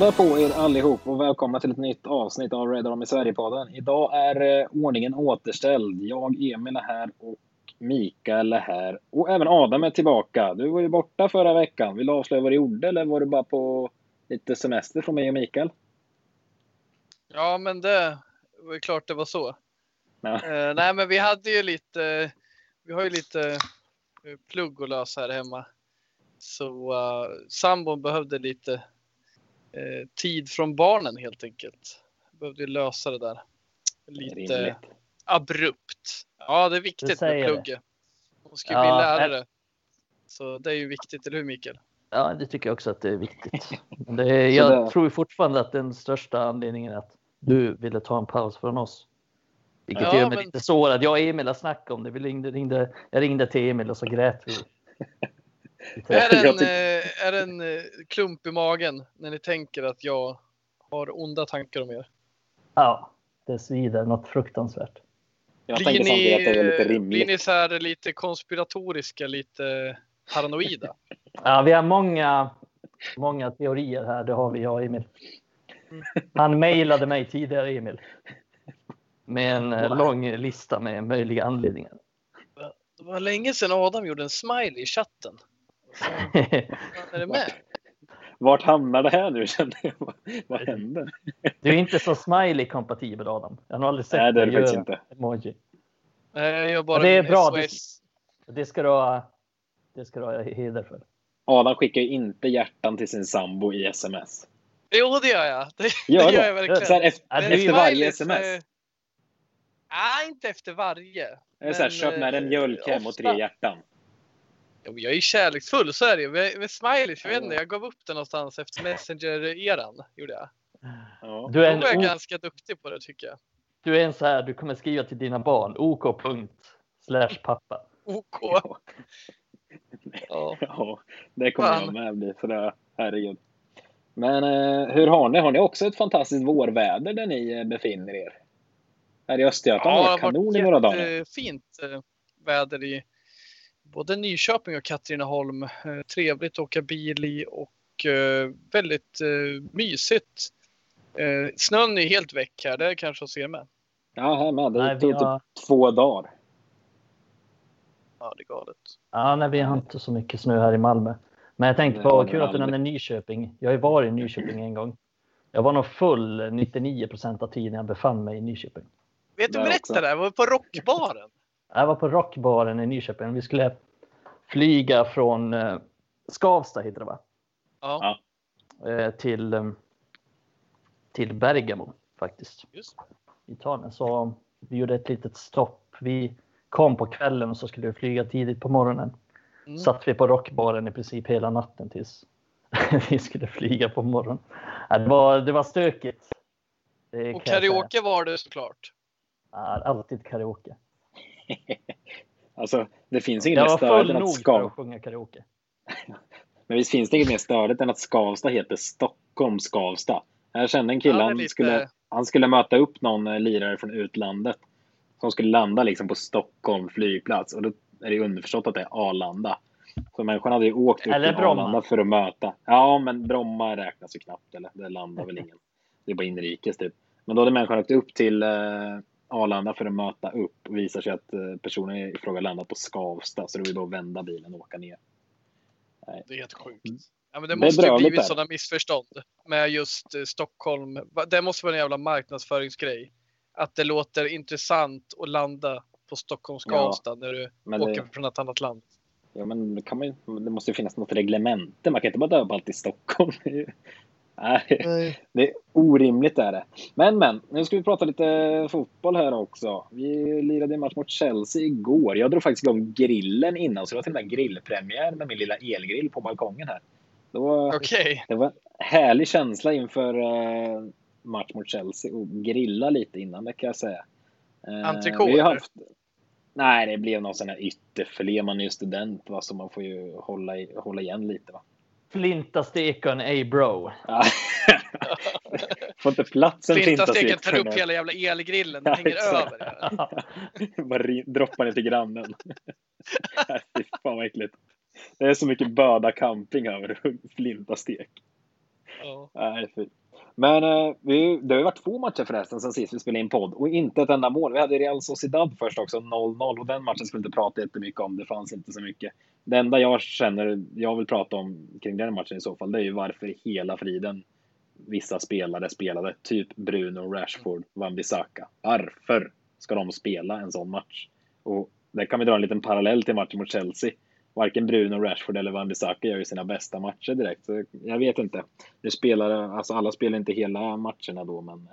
Måndag på er allihop och välkomna till ett nytt avsnitt av Red Army Sverige-podden. Idag är eh, ordningen återställd. Jag, Emil, är här och Mikael är här. Och även Adam är tillbaka. Du var ju borta förra veckan. Vill du avslöja vad du gjorde eller var du bara på lite semester från mig och Mikael? Ja, men det var ju klart det var så. Ja. Eh, nej, men vi hade ju lite, vi har ju lite eh, plugg att lösa här hemma. Så uh, sambon behövde lite eh, tid från barnen helt enkelt. Behövde lösa det där. Lite Rimligt. abrupt. Ja, det är viktigt med plugget. Hon ska ju Ja, bli men- lärare. Så det är ju viktigt, eller hur Mikael? Ja, det tycker jag också att det är viktigt. Det är, jag det- tror fortfarande att den största anledningen är att du ville ta en paus från oss. Vilket Ja, gör mig men- lite sårad. Jag och Emil har snackat om det. Vi ringde, ringde, jag ringde till Emil och så grät vi. Är det en, eh, är det en eh, klump i magen när ni tänker att jag har onda tankar om er? Ja, det svider något fruktansvärt. Jag Blir att det är lite rimligt. Blir ni så här lite konspiratoriska, lite paranoida? Ja, vi har många, många teorier här. Det har vi, jag och Emil. Han mejlade mig tidigare, Emil. Med en eh, lång lista med möjliga anledningar. Det var länge sedan Adam gjorde en smiley i chatten. Vad är det med? Vart hamnar det här nu jag? Vad- Vad händer? Du är inte så smiley-kompatibel, Adam. Jag har aldrig sett Nej, det är det faktiskt inte. emoji. Nej, Jag bara det är bra, det- SOS. Det ska du ha, det ska du ha heder för. Adam skickar ju inte hjärtan till sin sambo i sms. Jo, det gör jag. Det, Gör det gör jag verkligen. Så här, efter, Men efter varje smileys, sms? eh, Nej, inte efter varje. Är det så här, men, köp med en eh, mjölk hem och tre hjärtan. Ja, Jag är ju kärleksfull, så är det. Med, med smileys, jag vet inte, jag gav upp det någonstans efter Messenger-eran. Gjorde jag. Ja. Du är, jag en, o, ganska duktig på det tycker jag. du är en så här, du kommer skriva till dina barn, OK. punkt, Slash pappa. OK. Ja. Ja. Ja, det kommer Fan. jag med bli. För det, herregud. Men eh, hur har ni? Har ni också ett fantastiskt vårväder där ni eh, befinner er? Här i Östergötland har det varit kanon i några dagar. fint eh, väder i både Nyköping och Katrineholm. Eh, Trevligt att åka bil i och eh, väldigt eh, mysigt. Snön är helt väck här, det kanske att se med. Ja, här med. Det tog typ har, två dagar. Ja, det är galet. ja, nej, vi har inte så mycket snö här i Malmö. Men jag tänkte på, kul att du nämnde Nyköping. Jag har ju varit i Nyköping en gång. Jag var nog full 99 procent av tiden jag befann mig i Nyköping. Vet du, berätta det, jag var på rockbaren. Jag var på rockbaren i Nyköping. Vi skulle flyga från eh, Skavsta, heter det va? Ja, Eh, till, eh, till Bergamo faktiskt. just Italien. Så vi gjorde ett litet stopp. Vi kom på kvällen och så skulle vi flyga tidigt på morgonen. Mm. Satt vi på rockbaren i princip hela natten tills vi skulle flyga på morgonen. Det, var, det var stökigt. Det Och karaoke var det såklart. Ja, alltid karaoke. Alltså, det finns inget mer störigt än att nog för Skav... att sjunga karaoke. Men visst finns det inget mer störigt än att Skavsta heter Stockholm Skavsta. Jag kände en kille, Ja, han, lite- skulle, han skulle möta upp någon eh, lirare från utlandet. Som skulle landa liksom på Stockholm flygplats. Och då är det underförstått att det är Arlanda. Så människan hade ju åkt upp Eller till Bromma. Arlanda för att möta. Ja, men Bromma räknas ju knappt. Eller det landar väl ingen. Det är bara inrikes typ. Men då hade människan åkt upp till eh, Arlanda för att möta upp. Och visar sig att eh, personen i fråga landat på Skavsta. Så det var ju då att vända bilen och åka ner. Det är helt sjukt. Ja, men det Det måste ju blivit sådana missförstånd med just eh, Stockholm. Det måste vara en jävla marknadsföringsgrej. Att det låter intressant att landa på Stockholms Ja, Skavsta när du åker det- från ett annat land. Ja, men det, kan man, det måste ju finnas något reglemente. Man kan inte bara döpa allt i Stockholm. Det är ju- Nej, det är orimligt är det. Men, men, nu ska vi prata lite fotboll här också. Vi lirade en match mot Chelsea igår. Jag drog faktiskt igång grillen innan, så det var till och med grillpremiär med min lilla elgrill på balkongen här. Det var, Okej, det var en härlig känsla inför eh, match mot Chelsea och grilla lite innan, det kan jag säga. Eh, Entrecote, vi har eller? haft, Nej, det blev någon sån här ytterfilé. Man är ju student, va, så man får ju hålla, i, hålla igen lite. Va? Flintastekon, ey bro. Ja. Får inte plats en flintasteken flintastek. tar upp hela jävla elgrillen. Den Ja, hänger exakt. över. Bara droppar ner till grannen. Fy fan vad äckligt. Det är så mycket Böda camping över flintastek. Ja. Nej, men eh, vi, det har ju varit två matcher förresten sen sist vi spelade in podd och inte ett enda mål. Vi hade Real Sociedad först också, 0-0 och den matchen skulle vi inte prata jättemycket om. Det fanns inte så mycket. Det enda jag känner, jag vill prata om kring den matchen i så fall, det är ju varför hela friden vissa spelare spelade, typ Bruno, Rashford, Wan-Bissaka. Varför ska de spela en sån match? Och där kan vi dra en liten parallell till matchen mot Chelsea varken Bruno, Rashford eller Van Bissaka gör ju sina bästa matcher direkt. Så jag vet inte. Det spelar, alltså alla spelar inte hela matcherna då, men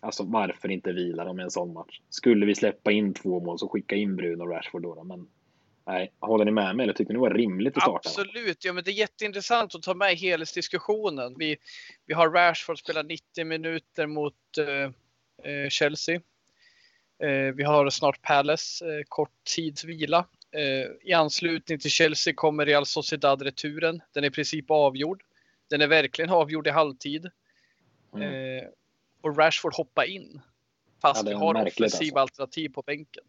alltså varför inte vila dem i en sån match? Skulle vi släppa in två mål så skicka in Bruno och Rashford då, då men Nej, håller ni med mig eller tycker ni det var rimligt att starta? Absolut, ja men det är jätteintressant att ta med helhetsdiskussionen. Vi, vi har Rashford spelar 90 minuter mot eh, eh Chelsea. Eh, vi har snart Palace, eh, kort tids vila. Eh, I anslutning till Chelsea kommer Real Sociedad-returen. Den är i princip avgjord. Den är verkligen avgjord i halvtid. Mm. Eh, och Rashford hoppa in. Fast ja, vi har offensiva alltså. alternativ på bänken.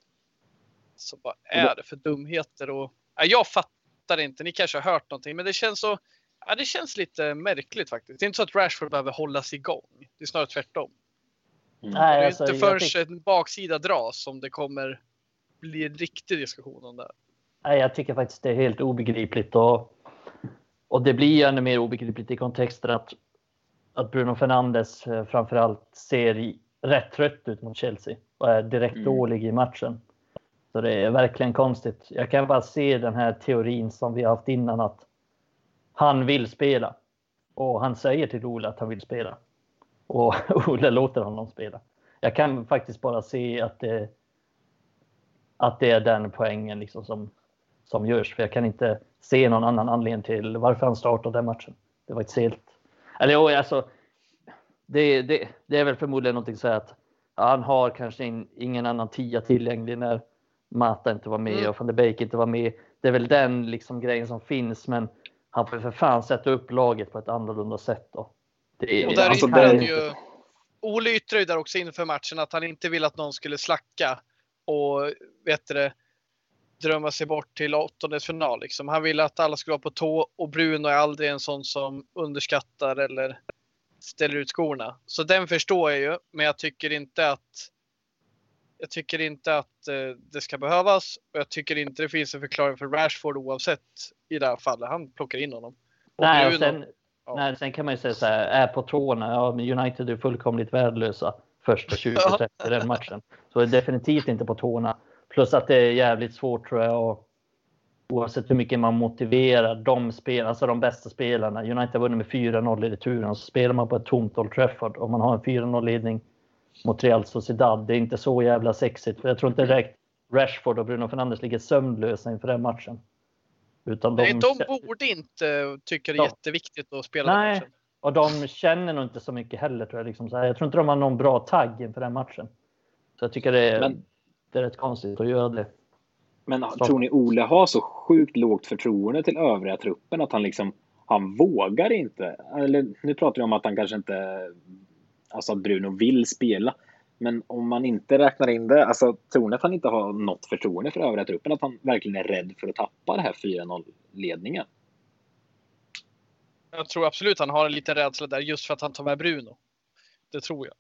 Så vad är det för dumheter? Och, ja, jag fattar inte. Ni kanske har hört någonting, men det känns så. Ja, det känns lite märkligt faktiskt. Det är inte så att Rashford behöver hållas igång. Det är snarare tvärtom. Mm. det är alltså, inte först fick... en baksida dras som det kommer bli en riktig diskussion om det. Nej, jag tycker faktiskt det är helt obegripligt och, och det blir ännu mer obegripligt i kontexten att, att Bruno Fernandes eh, framförallt ser rätt trött ut mot Chelsea och är direkt mm. dålig i matchen. Så det är verkligen konstigt. Jag kan bara se den här teorin som vi har haft innan att han vill spela och han säger till Ole att han vill spela och Ole låter honom spela. Jag kan faktiskt bara se att det att det är den poängen liksom som, som görs. För jag kan inte se någon annan anledning till varför han startade den matchen. Det var ett helt... Eller alltså, det, det, det är väl förmodligen någonting så att han har kanske in, ingen annan tia tillgänglig när Mata inte var med mm. och van de Beek inte var med. Det är väl den liksom grejen som finns, men han får för fan sätta upp laget på ett annorlunda sätt. Då. Det, och där alltså, är ju, Ole yttrade ju där också inför matchen att han inte vill att någon skulle slacka och vet det, drömma sig bort till åttondelsfinal. Liksom. Han vill att alla ska vara på tå och Bruno är aldrig en sån som underskattar eller ställer ut skorna. Så den förstår jag ju, men jag tycker inte att jag tycker inte att eh, det ska behövas och jag tycker inte det finns en förklaring för Rashford oavsett i det här fallet. Han plockar in honom. Och nej, Bruno, sen, ja. nej, sen kan man ju säga så här, är på tårna, ja, men United är fullkomligt värdelösa första 20-30 i den matchen. Så är definitivt inte på tårna. Plus att det är jävligt svårt tror jag. Och oavsett hur mycket man motiverar de spel, alltså de bästa spelarna. United har vunnit med 4-0 i returen. Så spelar man på ett tomt Old Trafford och man har en 4-0 ledning mot Real Sociedad. Det är inte så jävla sexigt. För jag tror inte direkt Rashford och Bruno Fernandes ligger sömnlösa inför den matchen. Utan de, Nej, de borde inte tycka det är jätteviktigt att spela Nej, den matchen. Och de känner nog inte så mycket heller tror jag. Liksom så här. Jag tror inte de har någon bra tagg inför den matchen. Så jag tycker det är, men, det är rätt konstigt att göra det. Men så. tror ni Ole har så sjukt lågt förtroende till övriga truppen att han liksom han vågar inte. Eller nu pratar vi om att han kanske inte, alltså att Bruno vill spela. Men om man inte räknar in det, alltså tror ni att han inte har något förtroende för övriga truppen? Att han verkligen är rädd för att tappa det här 4-0 ledningen? Jag tror absolut han har en liten rädsla där just för att han tar med Bruno. Det tror jag.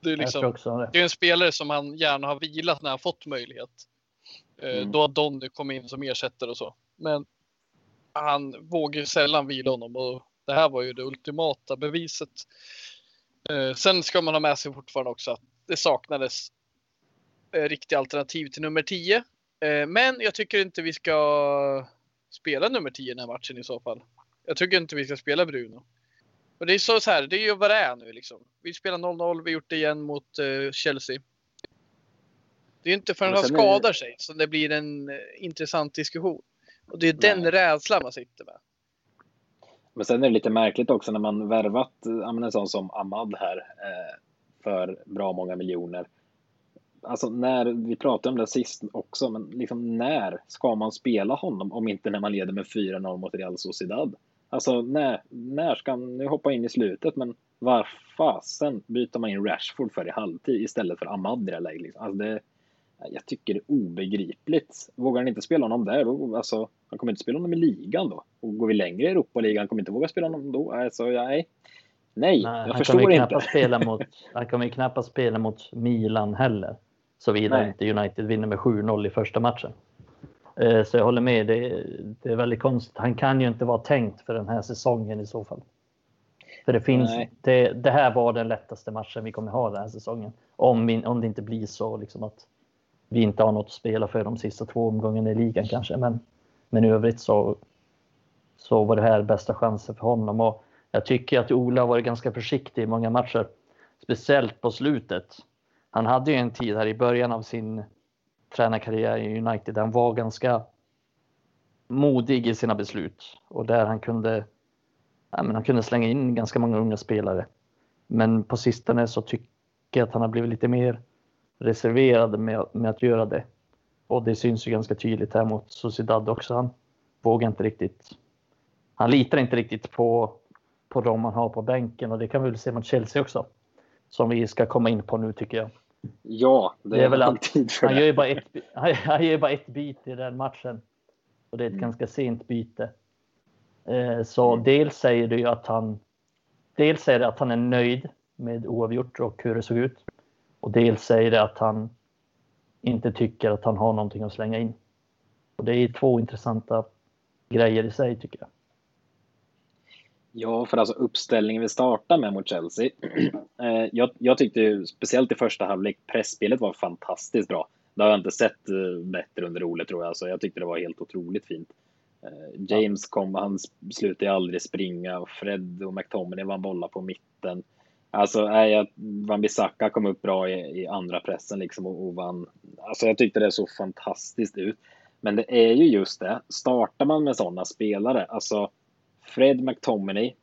Det är, liksom, det. det är en spelare som han gärna har vilat när han fått möjlighet. Eh, mm. Då har Donny kommit in som ersättare och så. Men han vågar sällan vila honom och det här var ju det ultimata beviset. Eh, sen ska man ha med sig fortfarande också att det saknades eh, riktiga alternativ till nummer 10. Men jag tycker inte vi ska spela nummer 10 i den här matchen i så fall. Jag tycker inte vi ska spela Bruno. Och det är så, så här, det är ju vad det är nu liksom. Vi spelar 0-0, vi gjort det igen mot uh, Chelsea. Det är inte förrän han skadar det... sig som det blir en uh, intressant diskussion. Och det är Nej. den rädslan man sitter med. Men sen är det lite märkligt också när man värvat en sån som Ahmad här eh, för bra många miljoner. Alltså när, vi pratade om det sist också, men liksom när ska man spela honom om inte när man leder med 4-0 mot Real Sociedad? Alltså när, när ska han, nu hoppa in i slutet, men var fasen byter man in Rashford för i halvtid istället för Ahmad i det läget? Liksom? Alltså det, Jag tycker det är obegripligt. Vågar han inte spela honom där, då, alltså, han kommer inte spela honom i ligan då. Och går vi längre i Europa-ligan, kommer inte våga spela honom då. Alltså, nej. Nej, Nej jag han förstår inte. spela mot, han kommer ju knappast spela mot Milan heller. Såvida inte United vinner med 7-0 i första matchen. Eh, Så jag håller med, det, det är väldigt konstigt. Han kan ju inte vara tänkt för den här säsongen i så fall. För det finns, det, det här var den lättaste matchen vi kommer ha den här säsongen. Om, vi, om det inte blir så liksom att vi inte har något att spela för de sista två omgångarna i ligan kanske. Men, men i övrigt så, så var det här bästa chansen för honom. Och jag tycker att Ola har varit ganska försiktig i många matcher. Speciellt på slutet. Han hade ju en tid här i början av sin tränarkarriär i United där han var ganska modig i sina beslut och där han kunde, ja, men han kunde slänga in ganska många unga spelare. Men på sistone så tycker jag att han har blivit lite mer reserverad med, med att göra det. Och det syns ju ganska tydligt här mot Sociedad också. Han vågar inte riktigt. Han litar inte riktigt på, på dem man har på bänken och det kan vi väl se mot Chelsea också. Som vi ska komma in på nu tycker jag. Ja, det, Det är väl väl allt. tid för Han det. gör ju bara ett, han gör bara ett byte i den matchen. Och det är ett Mm. ganska sent byte. Eh, Så Mm. dels säger det ju att han Dels säger det att han är nöjd med oavgjort och hur det såg ut. Och dels säger det att han inte tycker att han har någonting att slänga in. Och det är två intressanta grejer i sig tycker jag. Ja, för alltså uppställningen vi startar med mot Chelsea. Eh, jag, jag tyckte ju, speciellt i första halvlek, pressspelet var fantastiskt bra. Det har jag inte sett eh, bättre under Ole tror jag, så jag tyckte det var helt otroligt fint. Eh, James kom, han slutade aldrig springa och Fred och McTominay vann bollar på mitten. Alltså, nej, jag, Van Bissaka kom upp bra i, i andra pressen liksom och, och vann. Alltså, jag tyckte det såg fantastiskt ut. Men det är ju just det, startar man med sådana spelare, alltså Fred McTominay,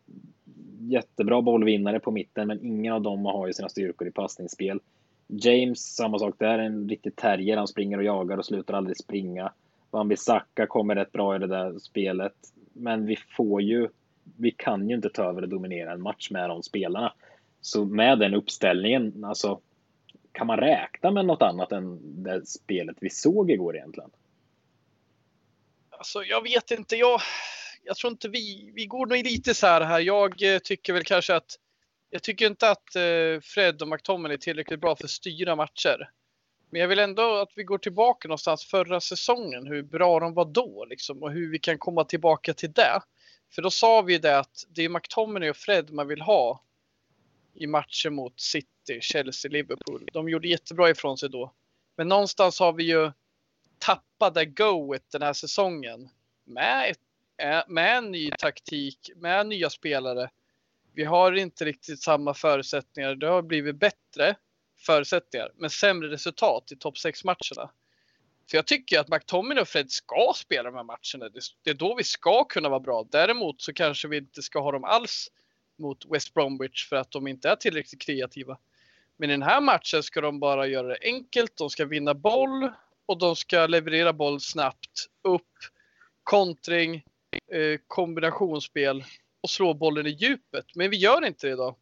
jättebra bollvinnare på mitten, men ingen av dem har ju sina styrkor i passningsspel. James, samma sak där, en riktig terrier. Han springer och jagar och slutar aldrig springa. Van Bissaka kommer rätt bra i det där spelet. Men vi får ju, vi kan ju inte ta över och dominera en match med de spelarna. Så med den uppställningen, alltså, kan man räkna med något annat än det spelet vi såg igår egentligen? Alltså, jag vet inte. Jag, jag tror inte vi, vi går nog lite så här här. Jag eh, tycker väl kanske att jag tycker inte att eh, Fred och McTominay är tillräckligt bra för att styra matcher. Men jag vill ändå att vi går tillbaka någonstans förra säsongen, hur bra de var då liksom, och hur vi kan komma tillbaka till det. För då sa vi det att det är McTominay och Fred man vill ha i matcher mot City, Chelsea, Liverpool. De gjorde jättebra ifrån sig då. Men någonstans har vi ju tappat det goet den här säsongen med, ett, Eh, med en ny taktik, med nya spelare. Vi har inte riktigt samma förutsättningar. Det har blivit bättre förutsättningar, men sämre resultat i topp 6-matcherna. Så jag tycker att McTominay och Fred ska spela de här matcherna. Det- är då vi ska kunna vara bra. Däremot så kanske vi inte ska ha dem alls mot West Bromwich för att de inte är tillräckligt kreativa. Men i den här matchen ska de bara göra det enkelt. De ska vinna boll och de ska leverera boll snabbt upp, kontring, kombinationsspel och slå bollen i djupet. Men vi gör inte det idag.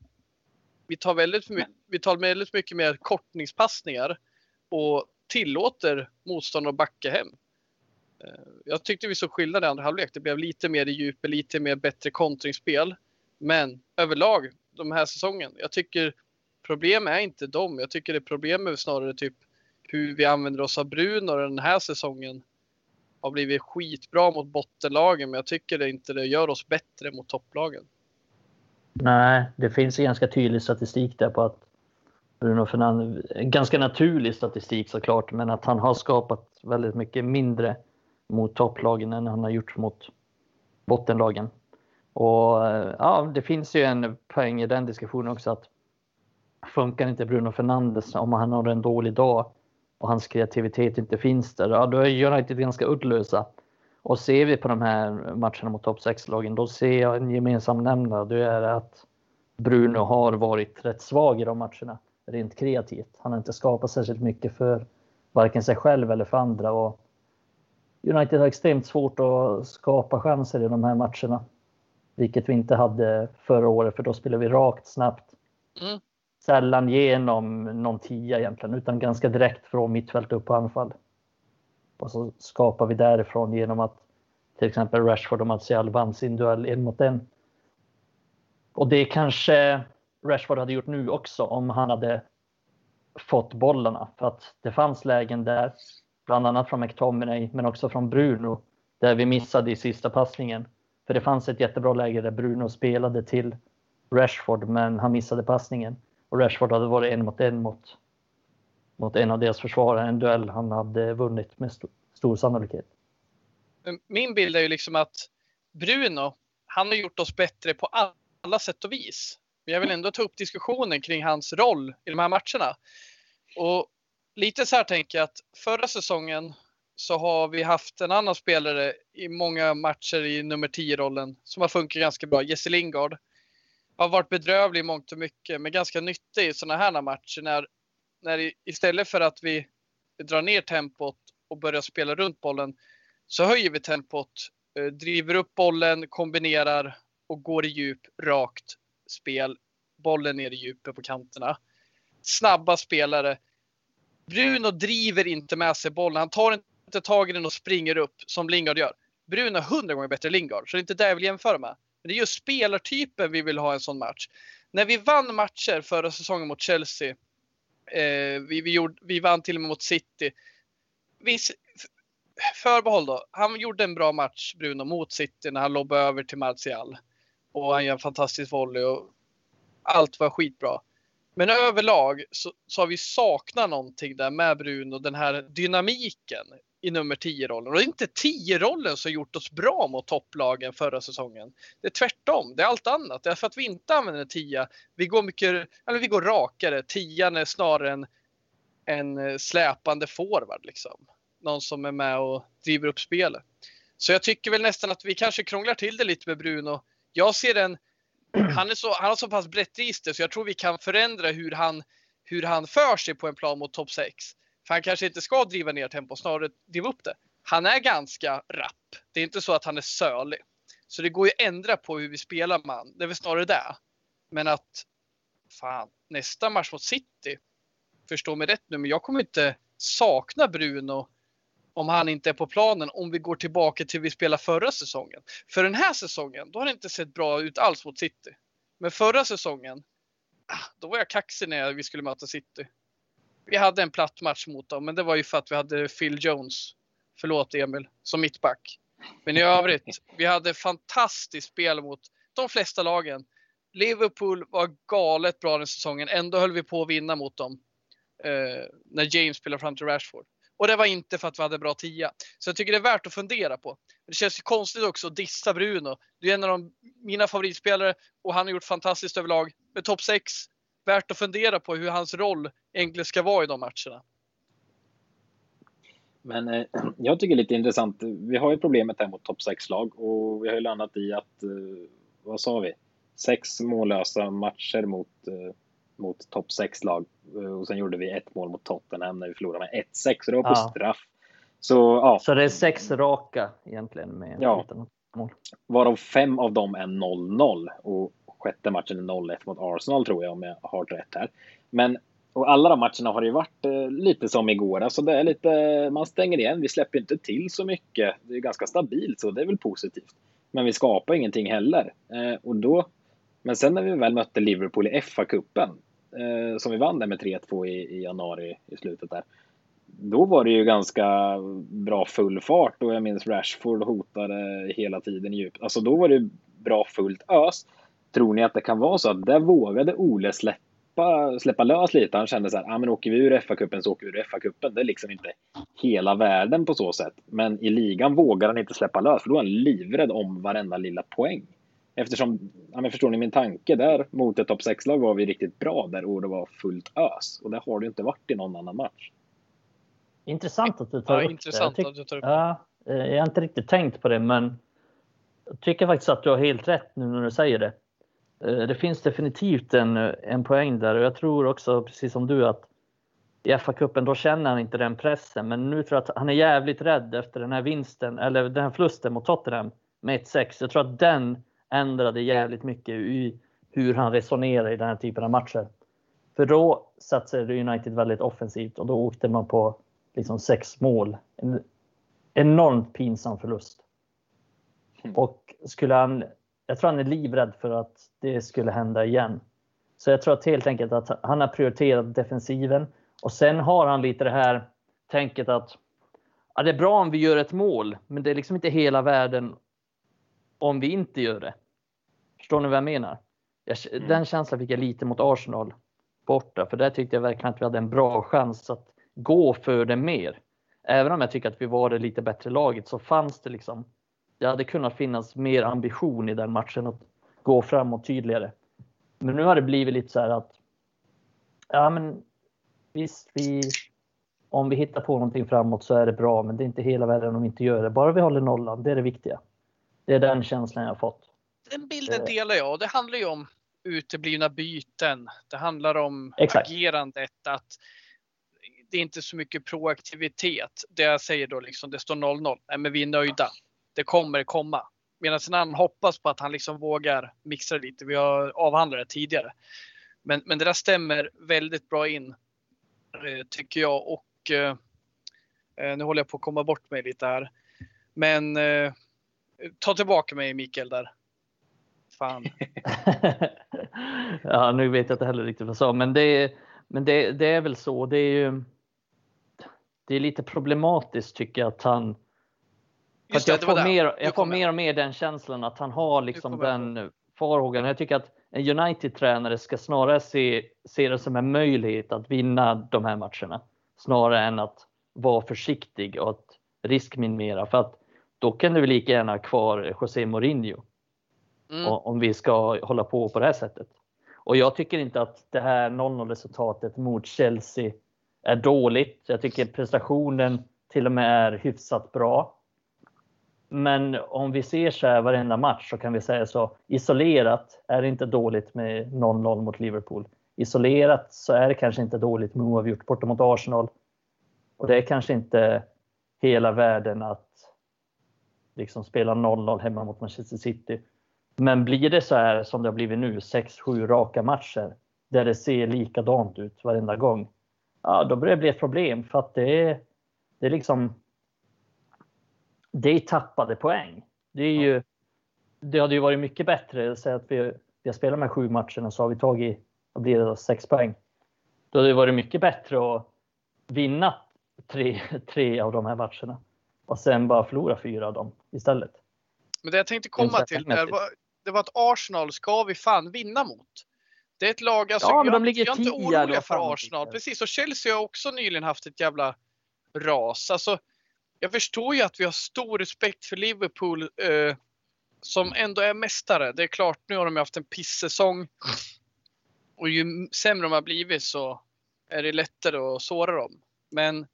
Vi tar väldigt, my- vi tar väldigt mycket mer kortningspassningar och tillåter motståndaren att backa hem. Eh, Jag tyckte vi såg skillnad i andra halvlek. Det blev lite mer i djupet, lite mer bättre kontringsspel. Men överlag, de här säsongen, jag tycker problem är inte dem. Jag tycker det problem är snarare typ hur vi använder oss av Bruno den här säsongen har blivit skitbra mot bottenlagen, men jag tycker det inte det gör oss bättre mot topplagen. Nej, det finns ju ganska tydlig statistik där på att Bruno Fernandes, ganska naturlig statistik såklart, men att han har skapat väldigt mycket mindre mot topplagen än han har gjort mot bottenlagen. Och ja, det finns ju en poäng i den diskussionen också att funkar inte Bruno Fernandes om han har en dålig dag och hans kreativitet inte finns där, ja, då är United ganska uddlösa. Och ser vi på de här matcherna mot topp 6-lagen, då ser jag en gemensam nämnare. Det är att Bruno har varit rätt svag i de matcherna, rent kreativt. Han har inte skapat särskilt mycket för varken sig själv eller för andra. Och United har extremt svårt att skapa chanser i de här matcherna. Vilket vi inte hade förra året, för då spelade vi rakt, snabbt. Mm sällan genom någon tia egentligen, utan ganska direkt från mittfält upp på anfall. Och så skapar vi därifrån genom att till exempel Rashford och Martial vann sin duell en mot en. Och det kanske Rashford hade gjort nu också om han hade fått bollarna. För att det fanns lägen där, bland annat från McTominay, men också från Bruno, där vi missade i sista passningen. För det fanns ett jättebra läge där Bruno spelade till Rashford, men han missade passningen. Och Rashford hade varit en mot en mot, mot en av deras försvarare, en duell han hade vunnit med st stor sannolikhet. Min bild är ju liksom att Bruno, han har gjort oss bättre på alla sätt och vis. Men jag vill ändå ta upp diskussionen kring hans roll i de här matcherna. Och lite så här tänker jag att förra säsongen så har vi haft en annan spelare i många matcher i nummer 10-rollen som har funkat ganska bra, Jesse Lingard. Har varit bedrövlig i mångt och mycket, men ganska nyttig i sådana här matcher när, när istället för att vi drar ner tempot och börjar spela runt bollen så höjer vi tempot, eh, driver upp bollen, kombinerar och går i djup, rakt spel. Bollen ner i djupet på kanterna. Snabba spelare. Bruno driver inte med sig bollen. Han tar inte tag i den och springer upp som Lingard gör. Bruno är hundra gånger bättre än Lingard, så det är inte det jag vill jämföra med. Men det är just spelartypen vi vill ha en sån match. När vi vann matcher förra säsongen mot Chelsea, eh, vi, vi, gjorde, vi vann till och med mot City. Vi, förbehåll då. Han gjorde en bra match, Bruno, mot City när han lobbade över till Martial. Och han gör en fantastisk volley och allt var skitbra. Men överlag så, så har vi saknat någonting där med Bruno, den här dynamiken i nummer 10-rollen. Och det är inte 10-rollen som gjort oss bra mot topplagen förra säsongen. Det är tvärtom, det är allt annat. Det är för att vi inte använder 10. Vi går mycket, eller vi går rakare. 10 är snarare en, en eh, släpande forward liksom. Någon som är med och driver upp spelet. Så jag tycker väl nästan att vi kanske krånglar till det lite med Bruno jag ser en, han, är så, han har så pass brett register så jag tror vi kan förändra hur han, hur han för sig på en plan mot topp 6. För han kanske inte ska driva ner tempo, snarare driva upp det. Han är ganska rapp. Det är inte så att han är sölig. Så det går ju att ändra på hur vi spelar man. Det är väl snarare det. Men att fan, nästa match mot City. Förstå mig rätt nu, men jag kommer inte sakna Bruno om han inte är på planen om vi går tillbaka till vi spelade förra säsongen. För den här säsongen, då har det inte sett bra ut alls mot City. Men förra säsongen, ah, då var jag kaxig när vi skulle möta City. Vi hade en platt match mot dem, men det var ju för att vi hade Phil Jones. Förlåt Emil, som mittback. Men i övrigt, vi hade fantastiskt spel mot de flesta lagen. Liverpool var galet bra den säsongen. Ändå höll vi på att vinna mot dem. Eh, när James spelade fram till Rashford. Och det var inte för att vi hade bra tia. Så jag tycker det är värt att fundera på. Det känns ju konstigt också att dissa Bruno. Det är en av de, mina favoritspelare och han har gjort fantastiskt överlag. Med topp 6, värt att fundera på hur hans roll egentligen ska vara i de matcherna. Men eh, jag tycker det är lite intressant. Vi har ju problemet här mot topp 6-lag och vi har ju landat i att, eh, vad sa vi, sex mållösa matcher mot eh, mot topp 6-lag. Eh, och sen gjorde vi ett mål mot Tottenham när vi förlorade med 1-6. Så det var på ja. straff. Så, ja. så det är sex raka egentligen med ja. mål. Varav fem av dem är 0-0 och sjätte matchen är 0-1 mot Arsenal tror jag om jag har rätt här. Men och alla de matcherna har ju varit eh, lite som igår. Alltså det är lite, man stänger igen. Vi släpper inte till så mycket. Det är ganska stabilt så det är väl positivt. Men vi skapar ingenting heller. Eh, och då, men sen när vi väl mötte Liverpool i FA-cupen eh, som vi vann där med 3-2 i, i, januari i slutet där. Då var det ju ganska bra full fart och jag minns Rashford hotade hela tiden i djup. Alltså då var det bra fullt ös. Tror ni att det kan vara så att där vågade Ole släppa, släppa lös lite? Han kände så här, ah, men åker vi ur FA-cupen så åker vi ur FA-cupen. Det är liksom inte hela världen på så sätt. Men i ligan vågar han inte släppa lös för då är han livrädd om varenda lilla poäng. Eftersom, ja, men förstår ni min tanke där mot ett topp 6-lag var vi riktigt bra där och det var fullt ös. Och det har det inte varit i någon annan match. Intressant att du tar ja, upp intressant det. Att du tar upp ja, eh, jag har inte riktigt tänkt på det, men jag tycker faktiskt att du har helt rätt nu när du säger det. Eh, det finns definitivt en, en poäng där och jag tror också, precis som du, att i FA-cupen då känner han inte den pressen. Men nu tror jag att han är jävligt rädd efter den här vinsten, eller den här förlusten mot Tottenham med 1-6. Jag tror att den ändrade jävligt mycket i hur han resonerar i den här typen av matcher. För då satsade United väldigt offensivt och då åkte man på liksom sex mål. En enormt pinsam förlust. Mm. Och skulle han, jag tror han är livrädd för att det skulle hända igen. Så jag tror att helt enkelt att han har prioriterat defensiven och sen har han lite det här tänket att ja, det är bra om vi gör ett mål, men det är liksom inte hela världen om vi inte gör det. Förstår ni vad jag menar? Jag, mm. Den känslan fick jag lite mot Arsenal borta, för där tyckte jag verkligen att vi hade en bra chans att gå för det mer. Även om jag tycker att vi var det lite bättre laget så fanns det liksom. Det hade kunnat finnas mer ambition i den matchen att gå framåt tydligare. Men nu har det blivit lite så här att. Ja, men visst, vi. Om vi hittar på någonting framåt så är det bra, men det är inte hela världen om vi inte gör det. Bara vi håller nollan, det är det viktiga. Det är den känslan jag har fått. Den bilden eh. delar jag. Det handlar ju om uteblivna byten. Det handlar om Exakt. agerandet. Att det är inte så mycket proaktivitet. Det jag säger då liksom, det står 0-0. Nej, men vi är nöjda. Det kommer komma. Medan en annan hoppas på att han liksom vågar mixa lite. Vi har avhandlat det tidigare. Men, men det där stämmer väldigt bra in, eh, tycker jag. Och eh, eh, nu håller jag på att komma bort mig lite här. Men ta tillbaka mig Mikael där. Fan. ja, nu vet jag inte heller riktigt vad jag sa, men det, men det, det är väl så. Det är ju. Det är lite problematiskt tycker jag att han. Just det, jag får, mer, jag får mer och mer den känslan att han har liksom den farhågan. Jag tycker att en United-tränare ska snarare se, se det som en möjlighet att vinna de här matcherna snarare än att vara försiktig och att riskminimera. För att då kan du lika gärna ha kvar José Mourinho. Mm. Om vi ska hålla på på det här sättet. Och jag tycker inte att det här 0-0 resultatet mot Chelsea är dåligt. Jag tycker prestationen till och med är hyfsat bra. Men om vi ser så här varenda match så kan vi säga så isolerat är det inte dåligt med 0-0 mot Liverpool. Isolerat så är det kanske inte dåligt med oavgjort borta mot Arsenal. Och det är kanske inte hela världen att liksom spela 0-0 hemma mot Manchester City. Men blir det så här som det har blivit nu, 6-7 raka matcher där det ser likadant ut varenda gång. Ja, då börjar det bli ett problem för att det är, det är liksom. Det är tappade poäng. Det är ju. Det hade ju varit mycket bättre. Säg att vi, vi har spelat de här sju matcherna så har vi tagit, vad blir det då, sex poäng. Då hade det varit mycket bättre att vinna tre, tre av de här matcherna och sen bara förlora fyra av dem istället. Men det jag tänkte komma till, det var, det var att Arsenal ska vi fan vinna mot. Det är ett lag, alltså, ja, jag, de ligger jag är inte oroliga för Arsenal. Precis, och Chelsea har också nyligen haft ett jävla ras. Alltså, jag förstår ju att vi har stor respekt för Liverpool eh, som ändå är mästare. Det är klart, nu har de haft en pissäsong. Och ju sämre de har blivit så är det lättare att såra dem. Men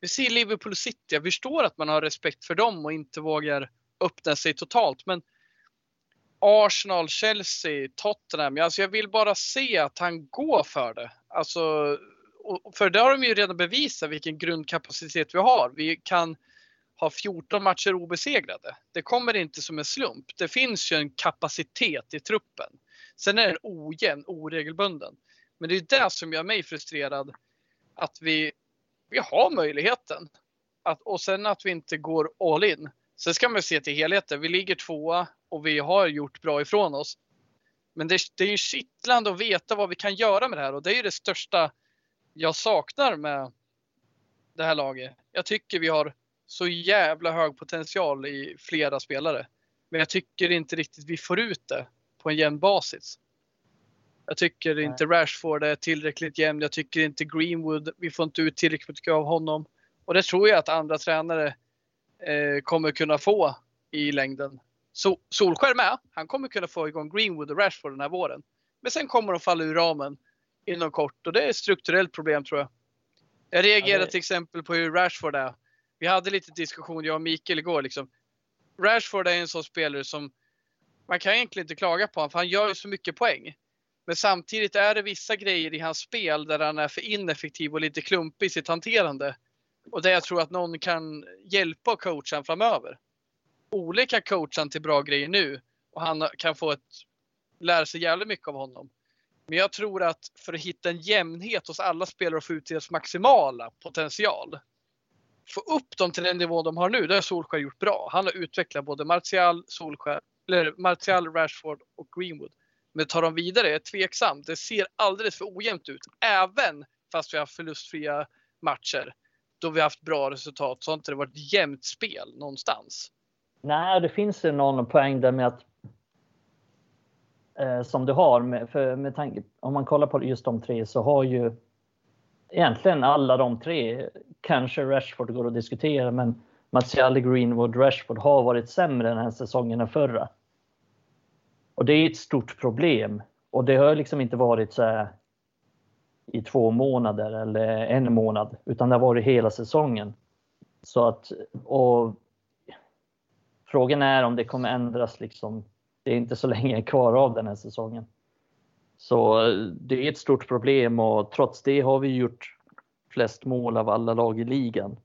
vi ser Liverpool City. Jag förstår att man har respekt för dem och inte vågar öppna sig totalt. Men Arsenal, Chelsea, Tottenham. Alltså jag vill bara se att han går för det. Alltså, för det har de ju redan bevisat vilken grundkapacitet vi har. Vi kan har 14 matcher obesegrade. Det kommer inte som en slump. Det finns ju en kapacitet i truppen. Sen är den ojämn, oregelbunden. Men det är det som gör mig frustrerad. Att vi vi har möjligheten. Att, och sen att vi inte går all in. Sen ska man se till helheten. Vi ligger tvåa och vi har gjort bra ifrån oss. Men det, det är ju kittlande att veta vad vi kan göra med det här och det är ju det största jag saknar med det här laget. Jag tycker vi har så jävla hög potential i flera spelare. Men jag tycker inte riktigt vi får ut det på en jämn basis. Jag tycker Nej. inte Rashford är tillräckligt jämn. Jag tycker inte Greenwood, vi får inte ut tillräckligt mycket av honom. Och det tror jag att andra tränare eh, kommer kunna få i längden. So Solskär med. Han kommer kunna få igång Greenwood och Rashford den här våren. Men sen kommer de falla ur ramen inom kort och det är ett strukturellt problem tror jag. Jag reagerar ja, det... till exempel på hur Rashford är. Vi hade lite diskussion, jag och Mikael igår. Liksom. Rashford är en sån spelare som man kan egentligen inte klaga på honom för han gör ju så mycket poäng. Men samtidigt är det vissa grejer i hans spel där han är för ineffektiv och lite klumpig i sitt hanterande. Och där jag tror att någon kan hjälpa och coacha framöver. Ole kan coacha till bra grejer nu och han kan få ett, lära sig jävligt mycket av honom. Men jag tror att för att hitta en jämnhet hos alla spelare och få ut deras maximala potential. Få upp dem till den nivå de har nu, det har Solskjaer gjort bra. Han har utvecklat både Martial, Solskjaer, eller Martial, Rashford och Greenwood. Men tar de vidare är tveksamt. Det ser alldeles för ojämnt ut. Även fast vi har förlustfria matcher då vi har haft bra resultat så har inte det varit jämnt spel någonstans. Nej, det finns ju någon poäng där med att eh, som du har med, för, med tanke, om man kollar på just de tre så har ju egentligen alla de tre, kanske Rashford går att diskutera, men Martial, Greenwood, Rashford har varit sämre den här säsongen än förra. Och det är ett stort problem. Och det har liksom inte varit så här i två månader eller en månad, utan det har varit hela säsongen. Så att, och frågan är om det kommer ändras liksom. Det är inte så länge kvar av den här säsongen. Så eh, det är ett stort problem och trots det har vi gjort flest mål av alla lag i ligan.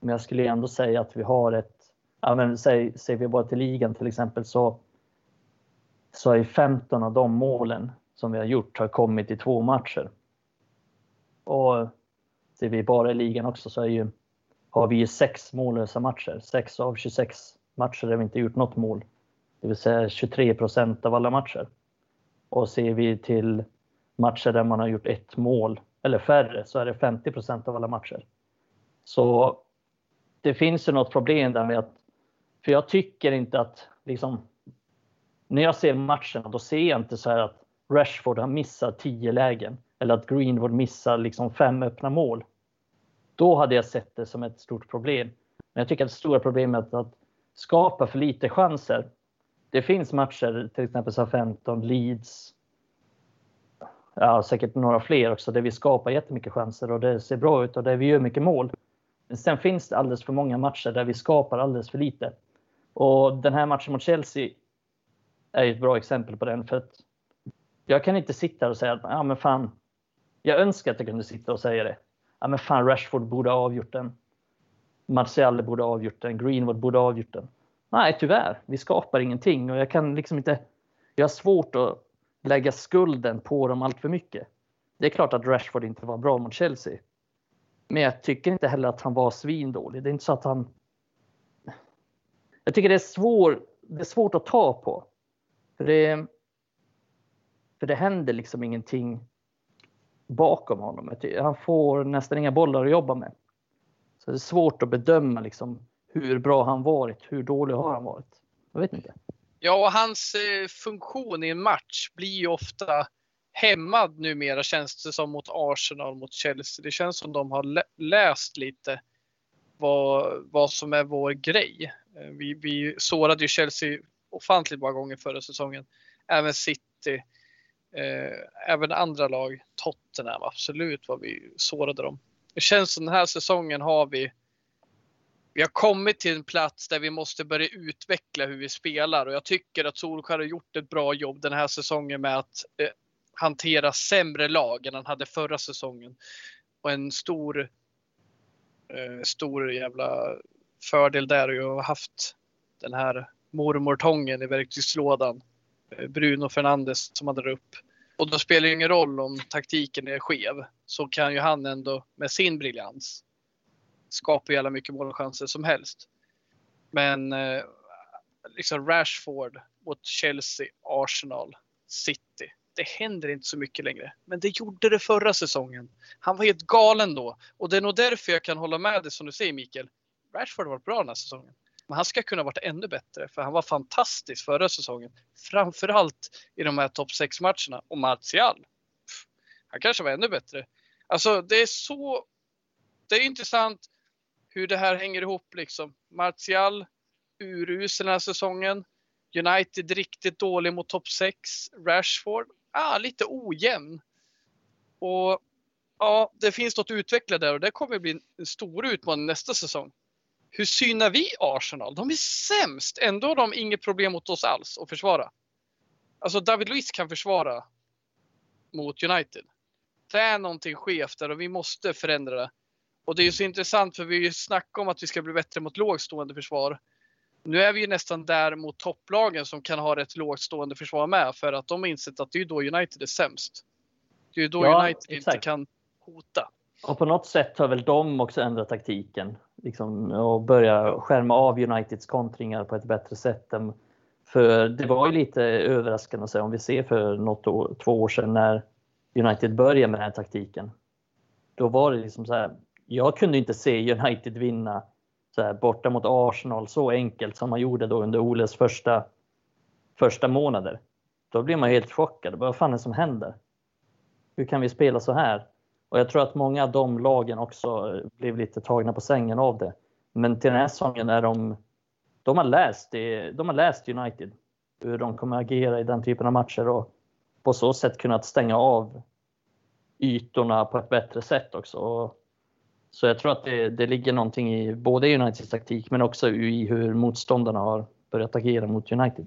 Men jag skulle ändå säga att vi har ett, ja men säg, ser vi bara till ligan till exempel så, så är 15 av de målen som vi har gjort har kommit i två matcher. Och ser vi bara i ligan också så är ju, har vi ju sex mållösa matcher. Sex av 26 matcher där vi inte gjort något mål. Det vill säga 23 procent av alla matcher. Och ser vi till matcher där man har gjort ett mål eller färre så är det 50 procent av alla matcher. Så det finns ju något problem där med att, för jag tycker inte att liksom, när jag ser matcherna då ser jag inte så här att Rashford har missat 10 lägen eller att Greenwood missar liksom fem öppna mål. Då hade jag sett det som ett stort problem. Men jag tycker att det stora problemet är att skapa för lite chanser. Det finns matcher, till exempel SA-15, Leeds, ja, säkert några fler också, där vi skapar jättemycket chanser och det ser bra ut och där vi gör mycket mål. Men sen finns det alldeles för många matcher där vi skapar alldeles för lite. Och den här matchen mot Chelsea är ett bra exempel på den. För att jag kan inte sitta och säga att ja, men fan, jag önskar att jag kunde sitta och säga det. Ja, men fan, Rashford borde ha avgjort den. Martial borde ha avgjort den. Greenwood borde ha avgjort den. Nej, tyvärr. Vi skapar ingenting och jag kan liksom inte. Jag har svårt att lägga skulden på dem allt för mycket. Det är klart att Rashford inte var bra mot Chelsea. Men jag tycker inte heller att han var svindålig. Det är inte så att han. Jag tycker det är, svår, det är svårt att ta på. För det, för det händer liksom ingenting bakom honom. Han får nästan inga bollar att jobba med. Så det är svårt att bedöma liksom hur bra han varit, hur dålig har han varit. Jag vet inte. Ja, och hans eh, funktion i en match blir ju ofta hämmad numera känns det som mot Arsenal, mot Chelsea. Det känns som de har läst lite vad, vad som är vår grej. Eh, vi, vi sårade ju Chelsea ofantligt många gånger förra säsongen. Även City. Eh, även andra lag, Tottenham, absolut vad vi sårade dem. Det känns som den här säsongen har vi vi har kommit till en plats där vi måste börja utveckla hur vi spelar och jag tycker att Solskjaer har gjort ett bra jobb den här säsongen med att eh, hantera sämre lag än han hade förra säsongen. Och en stor, eh, stor jävla fördel där är ju att ha haft den här mormortången i verktygslådan. Eh, Bruno Fernandes som han drar upp. Och då spelar det ingen roll om taktiken är skev. Så kan ju han ändå med sin briljans Skapar ju alla mycket målchanser som helst. Men eh, liksom Rashford mot Chelsea, Arsenal, City. Det händer inte så mycket längre. Men det gjorde det förra säsongen. Han var helt galen då. Och det är nog därför jag kan hålla med dig som du säger Mikael. Rashford har varit bra den här säsongen. Men han ska kunna varit ännu bättre för han var fantastisk förra säsongen. Framförallt i de här topp 6 matcherna. Och Martial. Han kanske var ännu bättre. Alltså det är så. Det är intressant hur det här hänger ihop liksom. Martial urusel den här säsongen. United riktigt dålig mot topp 6. Rashford, ah, lite ojämn. Och ja, det finns något att utveckla där och det kommer bli en stor utmaning nästa säsong. Hur synar vi Arsenal? De är sämst. Ändå har de inget problem mot oss alls att försvara. Alltså David Luiz kan försvara mot United. Det är någonting skevt där och vi måste förändra det. Och det är ju så intressant för vi har ju snackat om att vi ska bli bättre mot lågstående försvar. Nu är vi ju nästan där mot topplagen som kan ha ett lågstående försvar med för att de har insett att det är då United är sämst. Det är ju då ja, United exakt. inte kan hota. Och på något sätt har väl de också ändrat taktiken liksom, och börjat skärma av Uniteds kontringar på ett bättre sätt. Än, för det var ju lite överraskande att säga om vi ser för något år, två år sedan när United började med den här taktiken. Då var det liksom så här. Jag kunde inte se United vinna så här, borta mot Arsenal så enkelt som man gjorde då under Oles första, första månader. Då blir man helt chockad. Vad fan är det som händer? Hur kan vi spela så här? Och jag tror att många av de lagen också eh, blev lite tagna på sängen av det. Men till den här säsongen är de, de har läst, de har läst United. Hur de kommer agera i den typen av matcher och på så sätt kunnat stänga av ytorna på ett bättre sätt också. Så jag tror att det, det ligger någonting i både Uniteds taktik men också i hur motståndarna har börjat agera mot United.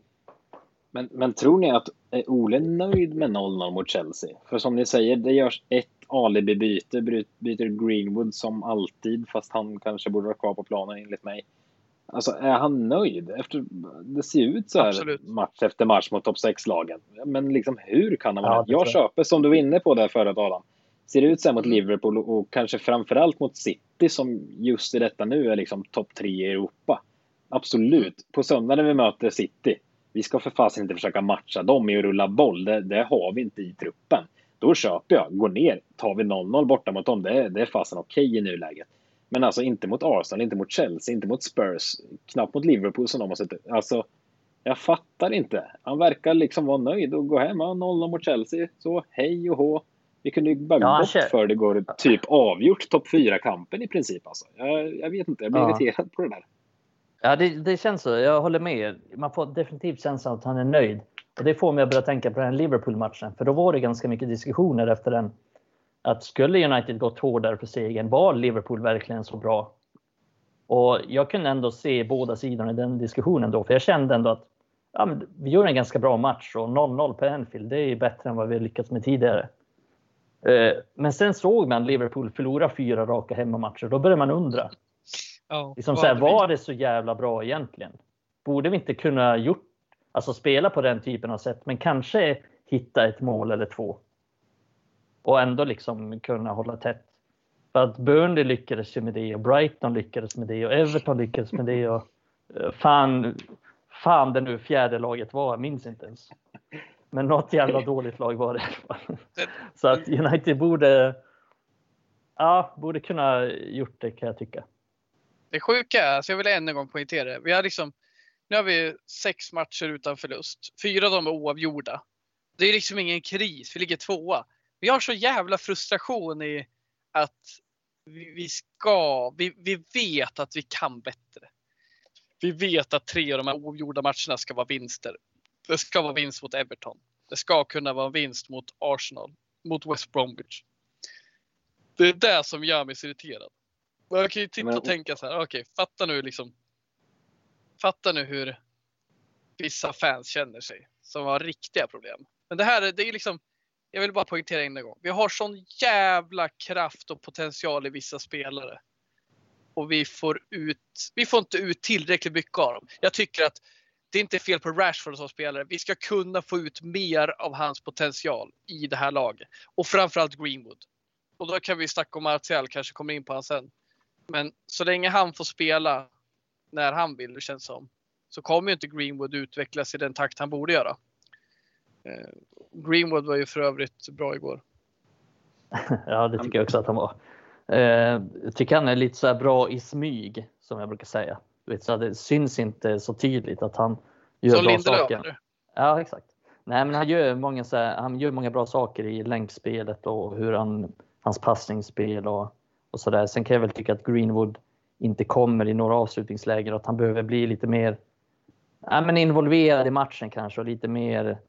Men, men tror ni att är Ole nöjd med 0-0 mot Chelsea? För som ni säger, det görs ett alibi-byte, byter Greenwood som alltid, fast han kanske borde vara kvar på planen enligt mig. Alltså är han nöjd? Efter, det ser ut så här Absolut. match efter match mot topp 6-lagen. Men liksom hur kan han vara ja, Jag köper, som du var inne på där förut Adam, ser det ut så här mot. Liverpool och, kanske framförallt mot City som just i detta nu är liksom topp tre i Europa. Absolut. På söndag när vi möter City, vi ska för fasen inte försöka matcha dem i att rulla boll. Det, det har vi inte i truppen. Då köper jag, går ner, tar vi 0-0 borta mot dem, det, det är fasen okej okay i nuläget. Men alltså inte mot Arsenal, inte mot Chelsea, inte mot Spurs, knappt mot Liverpool som de har sett Alltså, jag fattar inte. Han verkar liksom vara nöjd och gå hem. 0-0 mot Chelsea, så hej och hå. Vi kunde ju bara ja, gått för det går typ avgjort topp 4-kampen i princip. Alltså. Jag, jag vet inte, jag blir ja. irriterad på det där. Ja, det, det, känns så. Jag håller med. Man får definitivt känslan att han är nöjd. Och det får mig att börja tänka på den Liverpool-matchen. För då var det ganska mycket diskussioner efter den. Att skulle United gått hårdare för segern, var Liverpool verkligen så bra? Och jag kunde ändå se båda sidorna i den diskussionen då. För jag kände ändå att ja, vi gör en ganska bra match och 0-0 på Anfield, det är bättre än vad vi lyckats med tidigare. Eh, men sen såg man Liverpool förlora fyra raka hemmamatcher. Då började man undra. Oh, liksom så här, var det så jävla bra egentligen? Borde vi inte kunna gjort, alltså spela på den typen av sätt, men kanske hitta ett mål eller två? Och ändå liksom kunna hålla tätt. För att Burnley lyckades ju med det och Brighton lyckades med det och Everton lyckades med det och eh, fan, fan det nu fjärde laget var, jag minns inte ens. Men något jävla dåligt lag var det i alla fall. Så att United borde, ja, borde kunna gjort det kan jag tycka. Det sjuka är, så jag vill än en gång poängtera det. Vi har liksom, nu har vi sex matcher utan förlust. Fyra av dem är oavgjorda. Det är liksom ingen kris, vi ligger tvåa. Vi har så jävla frustration i att vi, vi ska, vi, vi vet att vi kan bättre. Vi vet att tre av de här oavgjorda matcherna ska vara vinster. Det ska vara vinst mot Everton. Det ska kunna vara vinst mot Arsenal, mot West Bromwich. Det är det som gör mig så irriterad. Man kan ju titta och tänka så här, okej, okay, fatta nu liksom. Fatta nu hur vissa fans känner sig som har riktiga problem. Men det här det är liksom, jag vill bara poängtera en gång. Vi har sån jävla kraft och potential i vissa spelare. Och vi får ut, vi får inte ut tillräckligt mycket av dem. Jag tycker att det är inte fel på Rashford som spelare. Vi ska kunna få ut mer av hans potential i det här laget. Och framförallt Greenwood. Och då kan vi snacka om Martial, kanske kommer in på honom sen. Men så länge han får spela när han vill, det känns som, så kommer ju inte Greenwood utvecklas i den takt han borde göra. Eh, Greenwood var ju för övrigt bra igår. ja, det tycker jag också att han var. Eh, jag tycker han är lite så bra i smyg, som jag brukar säga. Vet, så det syns inte så tydligt att han gör så bra Lindelöf, saker. Eller? Ja, exakt. Nej, men han gör många, så här, han gör många bra saker i länkspelet och hur han, hans passningsspel och och så där. Sen kan jag väl tycka att Greenwood inte kommer i några avslutningslägen och att han behöver bli lite mer ja, men involverad i matchen kanske och lite mer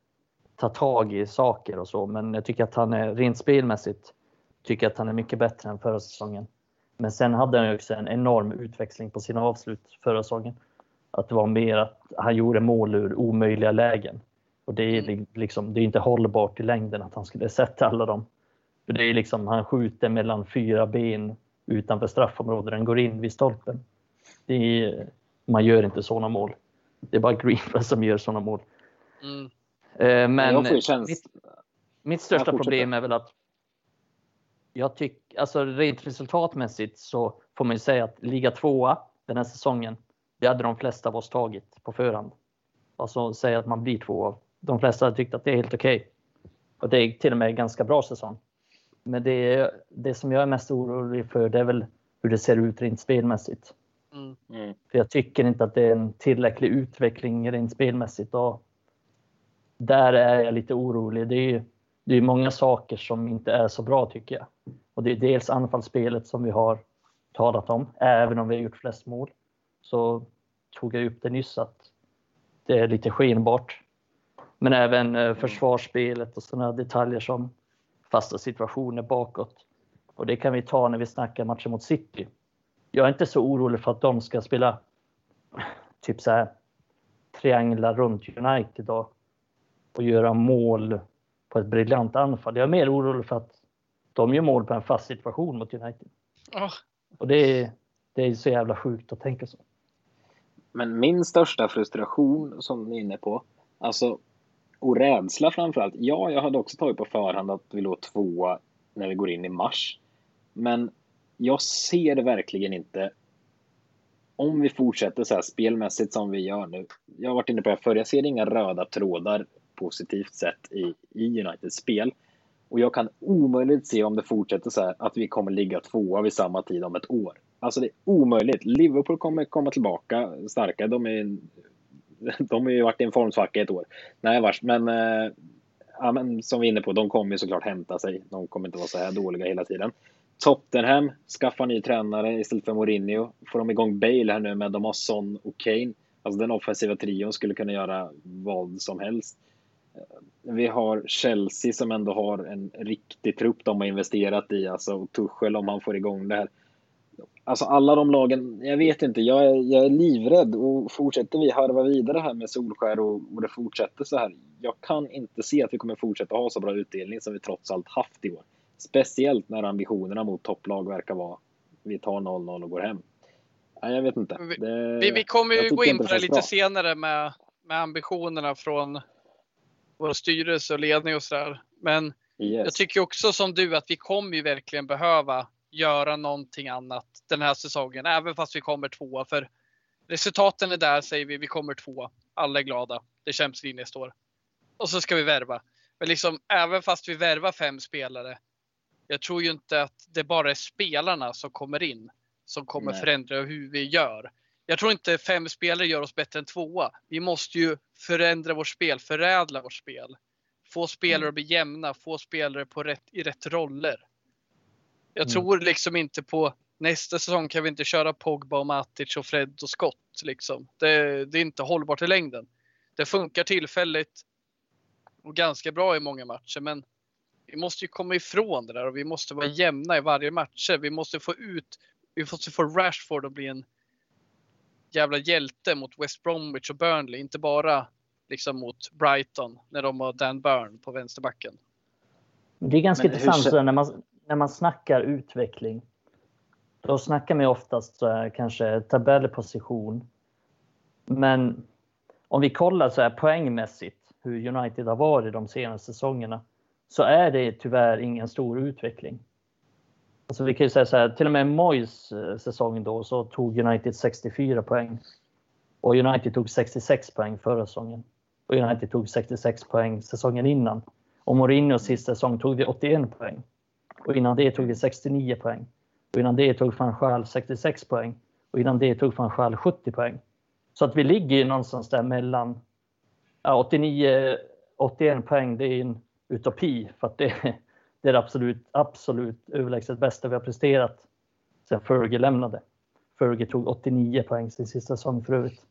ta tag i saker och så. Men jag tycker att han är rent spelmässigt tycker att han är mycket bättre än förra säsongen. Men sen hade han också en enorm utväxling på sina avslut förra säsongen. Att det var mer att han gjorde mål ur omöjliga lägen. Och det är mm. liksom, det är inte hållbart i längden att han skulle sätta alla dem. För det är liksom, han skjuter mellan fyra ben utanför straffområdet. Den går in vid stolpen. Är, man gör inte sådana mål. Det är bara Greenwood som gör sådana mål. Mm. Eh, men mitt, mitt, största problem är väl att Jag tycker, alltså rent resultatmässigt så får man ju säga att liga tvåa den här säsongen, det hade de flesta av oss tagit på förhand. Alltså säga att man blir tvåa. De flesta hade tyckt att det är helt okej. Okay. Och det är till och med en ganska bra säsong. Men det, det som jag är mest orolig för det är väl hur det ser ut rent spelmässigt. Mm. mm. För jag tycker inte att det är en tillräcklig utveckling rent spelmässigt. Och där är jag lite orolig. Det är, det är många saker som inte är så bra tycker jag. Och det är dels anfallsspelet som vi har talat om, även om vi har gjort flest mål. Så tog jag upp det nyss att det är lite skenbart. Men även eh, försvarsspelet och sådana detaljer som fasta situationer bakåt. Och det kan vi ta när vi snackar matchen mot City. Jag är inte så orolig för att de ska spela typ så här trianglar runt United då, och göra mål på ett briljant anfall. Jag är mer orolig för att de gör mål på en fast situation mot United. Oh. Och det är, det är så jävla sjukt att tänka så. Men min största frustration som ni är inne på, alltså och rädsla framförallt. Ja, jag hade också tagit på förhand att vi låg tvåa när vi går in i mars. Men jag ser det verkligen inte om vi fortsätter så här spelmässigt som vi gör nu. Jag har varit inne på det förr, jag ser inga röda trådar positivt sett i, i Uniteds spel. Och jag kan omöjligt se om det fortsätter så här att vi kommer ligga tvåa vid samma tid om ett år. Alltså det är omöjligt. Liverpool kommer komma tillbaka starka. De är de har ju varit i en formsvacka ett år. Nej vars, men, äh, ja, men som vi är inne på, de kommer ju såklart hämta sig. De kommer inte vara så här dåliga hela tiden. Tottenham skaffar ny tränare istället för Mourinho. Får de igång Bale här nu med de har Son och Kane. Alltså den offensiva trion skulle kunna göra vad som helst. Vi har Chelsea som ändå har en riktig trupp de har investerat i. Alltså Tuchel om han får igång det här. Alltså alla de lagen, jag vet inte, jag är, jag är livrädd och fortsätter vi harva vidare här med Solskär och, och det fortsätter så här. Jag kan inte se att vi kommer fortsätta ha så bra utdelning som vi trots allt haft i år. Speciellt när ambitionerna mot topplag verkar vara vi tar 0-0 och går hem. Nej, jag vet inte. Det, vi, vi, kommer ju gå in på det, lite bra. senare med, med ambitionerna från vår styrelse och ledning och sådär. Men yes. jag tycker också som du att vi kommer ju verkligen behöva göra någonting annat den här säsongen, även fast vi kommer tvåa. För resultaten är där säger vi, vi kommer tvåa. Alla är glada. Det Champions League nästa år. Och så ska vi värva. Men liksom, även fast vi värvar fem spelare. Jag tror ju inte att det bara är spelarna som kommer in som kommer Nej. förändra hur vi gör. Jag tror inte fem spelare gör oss bättre än tvåa. Vi måste ju förändra vårt spel, förädla vårt spel. Få spelare mm. att bli jämna, få spelare på rätt, i rätt roller. Jag mm. tror liksom inte på nästa säsong kan vi inte köra Pogba och Matic och Fred och Scott. Liksom. Det, det är inte hållbart i längden. Det funkar tillfälligt och ganska bra i många matcher, men vi måste ju komma ifrån det där och vi måste vara jämna i varje match. Vi måste få ut, vi måste få Rashford att bli en jävla hjälte mot West Bromwich och Burnley, inte bara liksom mot Brighton när de har Dan Burn på vänsterbacken. Det är ganska men intressant hur... när man när man snackar utveckling, då snackar man oftast så här, kanske tabellposition. Men om vi kollar så här poängmässigt hur United har varit de senaste säsongerna så är det tyvärr ingen stor utveckling. Alltså vi kan ju säga så här, till och med Moyes eh, säsong då så tog United 64 poäng. Och United tog 66 poäng förra säsongen. Och United tog 66 poäng säsongen innan. Och Mourinhos sista säsong tog vi 81 poäng. Och innan det tog vi 69 poäng. Och innan det tog van Schaal 66 poäng. Och innan det tog van Schaal 70 poäng. Så att vi ligger någonstans där mellan ja, 89, 81 poäng. Det är en utopi för att det, det är det absolut, absolut överlägset bästa vi har presterat sen Fergie lämnade. Fergie tog 89 poäng sin sista säsong för övrigt.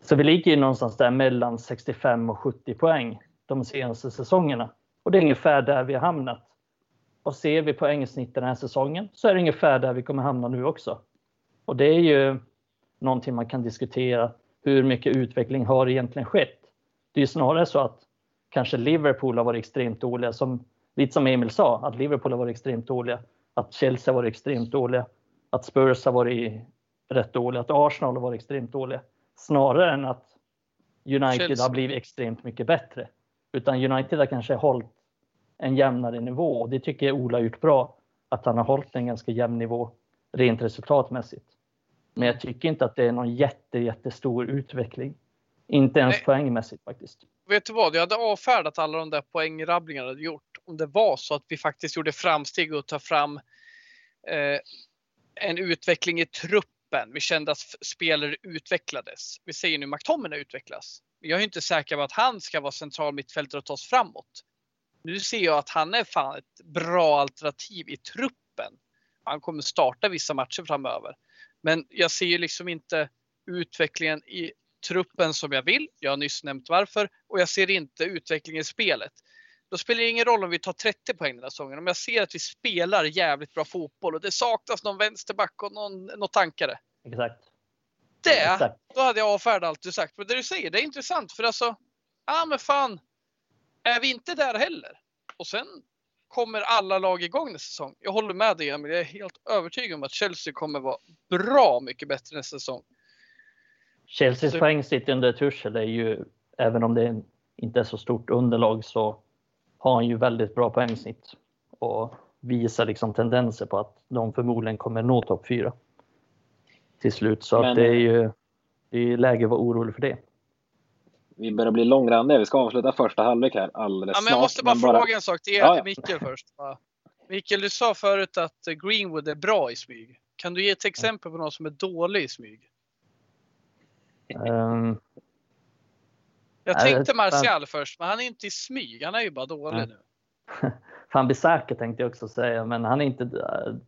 Så vi ligger någonstans där mellan 65 och 70 poäng de senaste säsongerna. Och det är ungefär där vi har hamnat. Och ser vi poängsnitt den här säsongen så är det ungefär där vi kommer hamna nu också. Och det är ju någonting man kan diskutera. Hur mycket utveckling har egentligen skett? Det är snarare så att kanske Liverpool har varit extremt dåliga, som, lite som Emil sa, att Liverpool har varit extremt dåliga, att Chelsea har varit extremt dåliga, att Spurs har varit rätt dåliga, att Arsenal har varit extremt dåliga. Snarare än att United Chelsea. har blivit extremt mycket bättre. Utan United har kanske hållit en jämnare nivå. Och det tycker jag Ola har gjort bra. Att han har hållit en ganska jämn nivå rent resultatmässigt. Men jag tycker inte att det är någon jätte, jättestor utveckling. Inte ens Nej. poängmässigt faktiskt. Vet du vad? Jag hade avfärdat alla de där poängrabblingarna jag gjort om det var så att vi faktiskt gjorde framsteg och ta fram eh, en utveckling i truppen. Vi kände att spelare utvecklades. Vi säger nu McTominay utvecklas. Jag är inte säker på att han ska vara central mittfältare och ta oss framåt. Nu ser jag att han är fan ett bra alternativ i truppen. Han kommer starta vissa matcher framöver. Men jag ser ju liksom inte utvecklingen i truppen som jag vill. Jag har nyss nämnt varför och jag ser inte utvecklingen i spelet. Då spelar det ingen roll om vi tar 30 poäng den här säsongen. Om jag ser att vi spelar jävligt bra fotboll och det saknas någon vänsterback och någon, någon tankare. Exakt. Det, Exakt. då hade jag avfärdat allt du sagt. Men det du säger, det är intressant för alltså, ja men fan, är vi inte där heller? Och sen kommer alla lag igång nästa säsong. Jag håller med dig Emil, jag är helt övertygad om att Chelsea kommer vara bra mycket bättre nästa säsong. Chelseas så... poängsnitt under Tuchel är ju, även om det inte är så stort underlag, så har han ju väldigt bra poängsnitt och visar liksom tendenser på att de förmodligen kommer nå topp 4 till slut. Så Men... att det är ju det är läge att vara orolig för det. Vi börjar bli långrandiga. Vi ska avsluta första halvlek här alldeles ja, men Jag måste bara, bara fråga en sak till, er, ja, ja. Mikael först. Mikael, du sa förut att Greenwood är bra i smyg. Kan du ge ett exempel på någon som är dålig i smyg? Um, jag tänkte Martial först, men han är inte i smyg. Han är ju bara dålig ja. nu. Fan Bisaka tänkte jag också säga, men han är inte,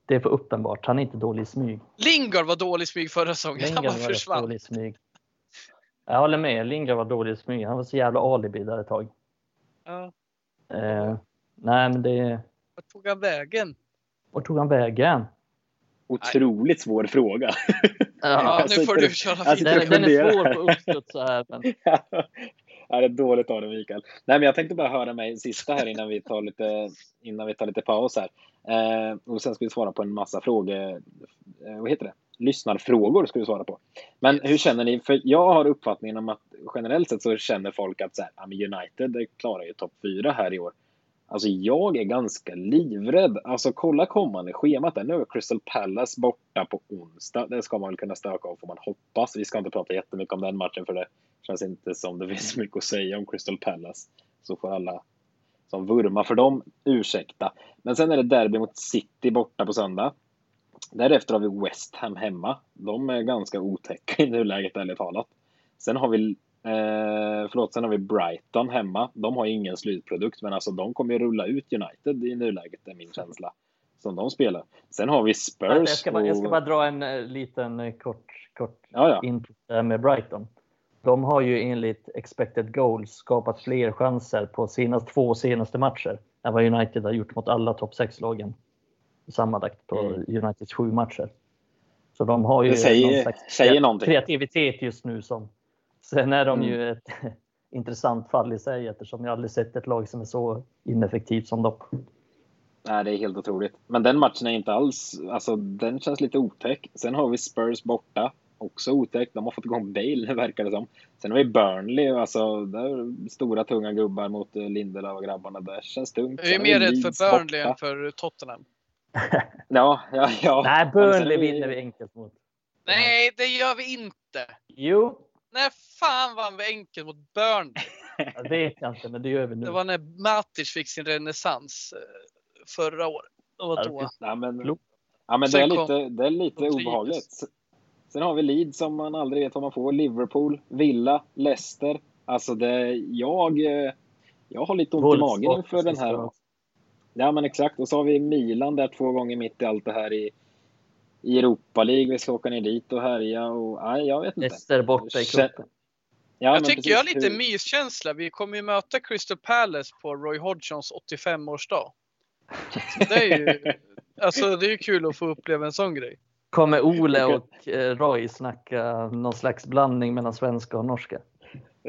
det är för uppenbart. Han är inte dålig i smyg. Lingard var dålig i smyg förra säsongen. Lingard han var försvann. Dålig i smyg. Jag håller med. Lingard var dålig i smyg. Han var så jävla alibi där ett tag. Ja. Eh, nej, men det... Vart tog han vägen? Vart tog han vägen? Otroligt nej. svår fråga. Ja, nu får du köra vidare. Den, den är svår på uppstuds så här. Men... Ja, det är dåligt av dig Mikael. Nej, men jag tänkte bara höra mig sista här innan vi tar lite, innan vi tar lite paus här. Eh, och sen ska vi svara på en massa frågor. Eh, vad heter det? Lyssnarfrågor ska vi svara på. Men hur känner ni? För jag har uppfattningen om att generellt sett så känner folk att så här, United klarar ju topp 4 här i år. Alltså jag är ganska livrädd. Alltså kolla kommande schemat där. Nu är Crystal Palace borta på onsdag. Det ska man väl kunna stöka av får man hoppas. Vi ska inte prata jättemycket om den matchen för det känns inte som det finns mycket att säga om Crystal Palace. Så får alla som vurmar för dem ursäkta. Men sen är det derby mot City borta på söndag. Därefter har vi West Ham hemma. De är ganska otäcka i nuläget ärligt talat. Sen har vi Eh, förlåt, sen har vi Brighton hemma. De har ingen slutprodukt, men alltså de kommer ju rulla ut United i nuläget, är min känsla. Som de spelar. Sen har vi Spurs. Jag ska bara, jag ska bara dra en uh, liten uh, kort, kort ja, ja. med Brighton. De har ju enligt expected goals skapat fler chanser på sina två senaste matcher än vad United har gjort mot alla topp 6-lagen sammanlagt på mm. Uniteds sju matcher. Så de har ju säger, någon slags säger kreativitet just nu som Sen är de mm. ju ett intressant fall i sig eftersom jag aldrig sett ett lag som är så ineffektivt som dem. Nej, det är helt otroligt. Men den matchen är inte alls, alltså den känns lite otäck. Sen har vi Spurs borta, också otäck. De har fått igång Bale, verkar det som. Sen har vi Burnley, alltså där stora tunga gubbar mot eh, Lindelöf och grabbarna. Det känns tungt. Jag är mer rädd för Burnley borta. än för Tottenham. ja, ja, ja. Nej, Burnley vinner vi enkelt mot. Nej, det gör vi inte. Jo, när fan vann vi enkelt mot Burnley? Jag vet jag inte, men det gör vi nu. Det var när Matic fick sin renässans eh, förra året. Det var då. Ja, men, ja, men det, är lite, det är lite obehagligt. Sen har vi Leeds som man aldrig vet vad man får. Liverpool, Villa, Leicester. Alltså det, jag, eh, jag har lite ont i magen inför den här. Ja men exakt. Och så har vi Milan där två gånger mitt i allt det här i i Europa League. Vi ska åka ner dit och härja och nej, jag vet inte. Leicester borta i cupen. Ja, jag tycker precis. jag har lite hur... myskänsla. Vi kommer ju möta Crystal Palace på Roy Hodgsons 85-årsdag. Det är ju alltså, det är kul att få uppleva en sån grej. Kommer Ole och eh, Roy snacka någon slags blandning mellan svenska och norska?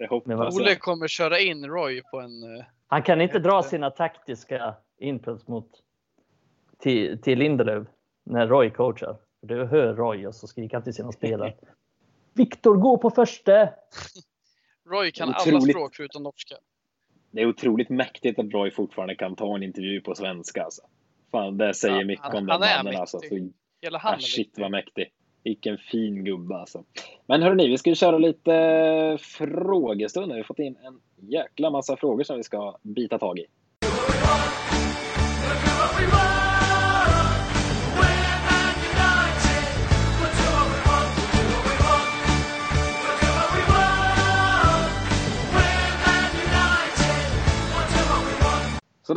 Ole kommer köra in Roy på en... Eh, Han kan inte dra sina taktiska inputs mot till, till Lindelöf när Roy coachar. Du hör Roy och så skriker han till sina spelare. Viktor, gå på första! Roy kan Otroligt. alla språk förutom norska. det är otroligt mäktigt att Roy fortfarande kan ta en intervju på svenska. Alltså. Fan, det säger ja, mycket han, om den mannen. Alltså. Så, Hela han ah, shit vad mäktig. Vilken fin gubbe alltså. Men hörni, vi ska köra lite frågestund. Vi har fått in en jäkla massa frågor som vi ska bita tag i.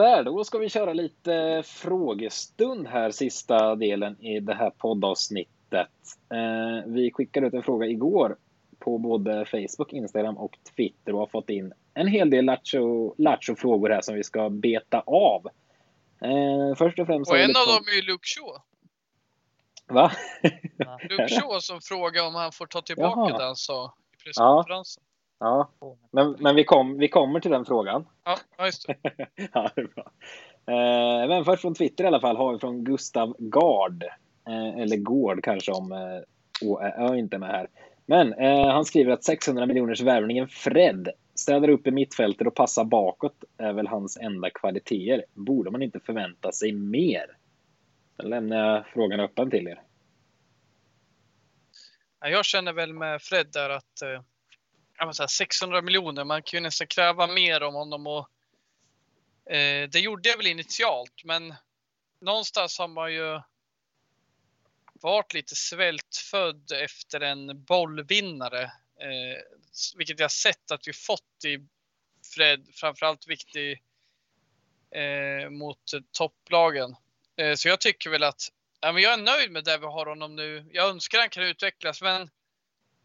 Sådär, då ska vi köra lite frågestund här, sista delen i det här poddavsnittet. Eh, vi skickade ut en fråga igår på både Facebook, Instagram och Twitter och har fått in en hel del Lattjo-frågor här som vi ska beta av. Eh, först och främst... Och en av dem är ju Luke Shaw. Va? Luke Shaw som frågar om han får ta tillbaka Jaha. det han sa i presskonferensen. Ja. Men, men vi, kom, vi kommer till den frågan. Ja, just det. ja, det är bra. Eh, men först från Twitter i alla fall har vi från Gustav Gard. Eh, eller Gård kanske om eh, Ö inte med här. Men eh, han skriver att 600 miljoners värvningen Fred städar upp i mittfältet och passar bakåt är väl hans enda kvaliteter. Borde man inte förvänta sig mer? Sen lämnar jag frågan öppen till er. Jag känner väl med Fred där att säga, 600 miljoner. Man kan ju nästan kräva mer om honom och eh, det gjorde jag väl initialt, men någonstans har man ju varit lite svältfödd efter en bollvinnare, eh, vilket jag sett att vi fått i Fred, framförallt viktig eh, mot topplagen. Eh, så jag tycker väl att ja, men jag är nöjd med det vi har honom nu. Jag önskar han kan utvecklas, men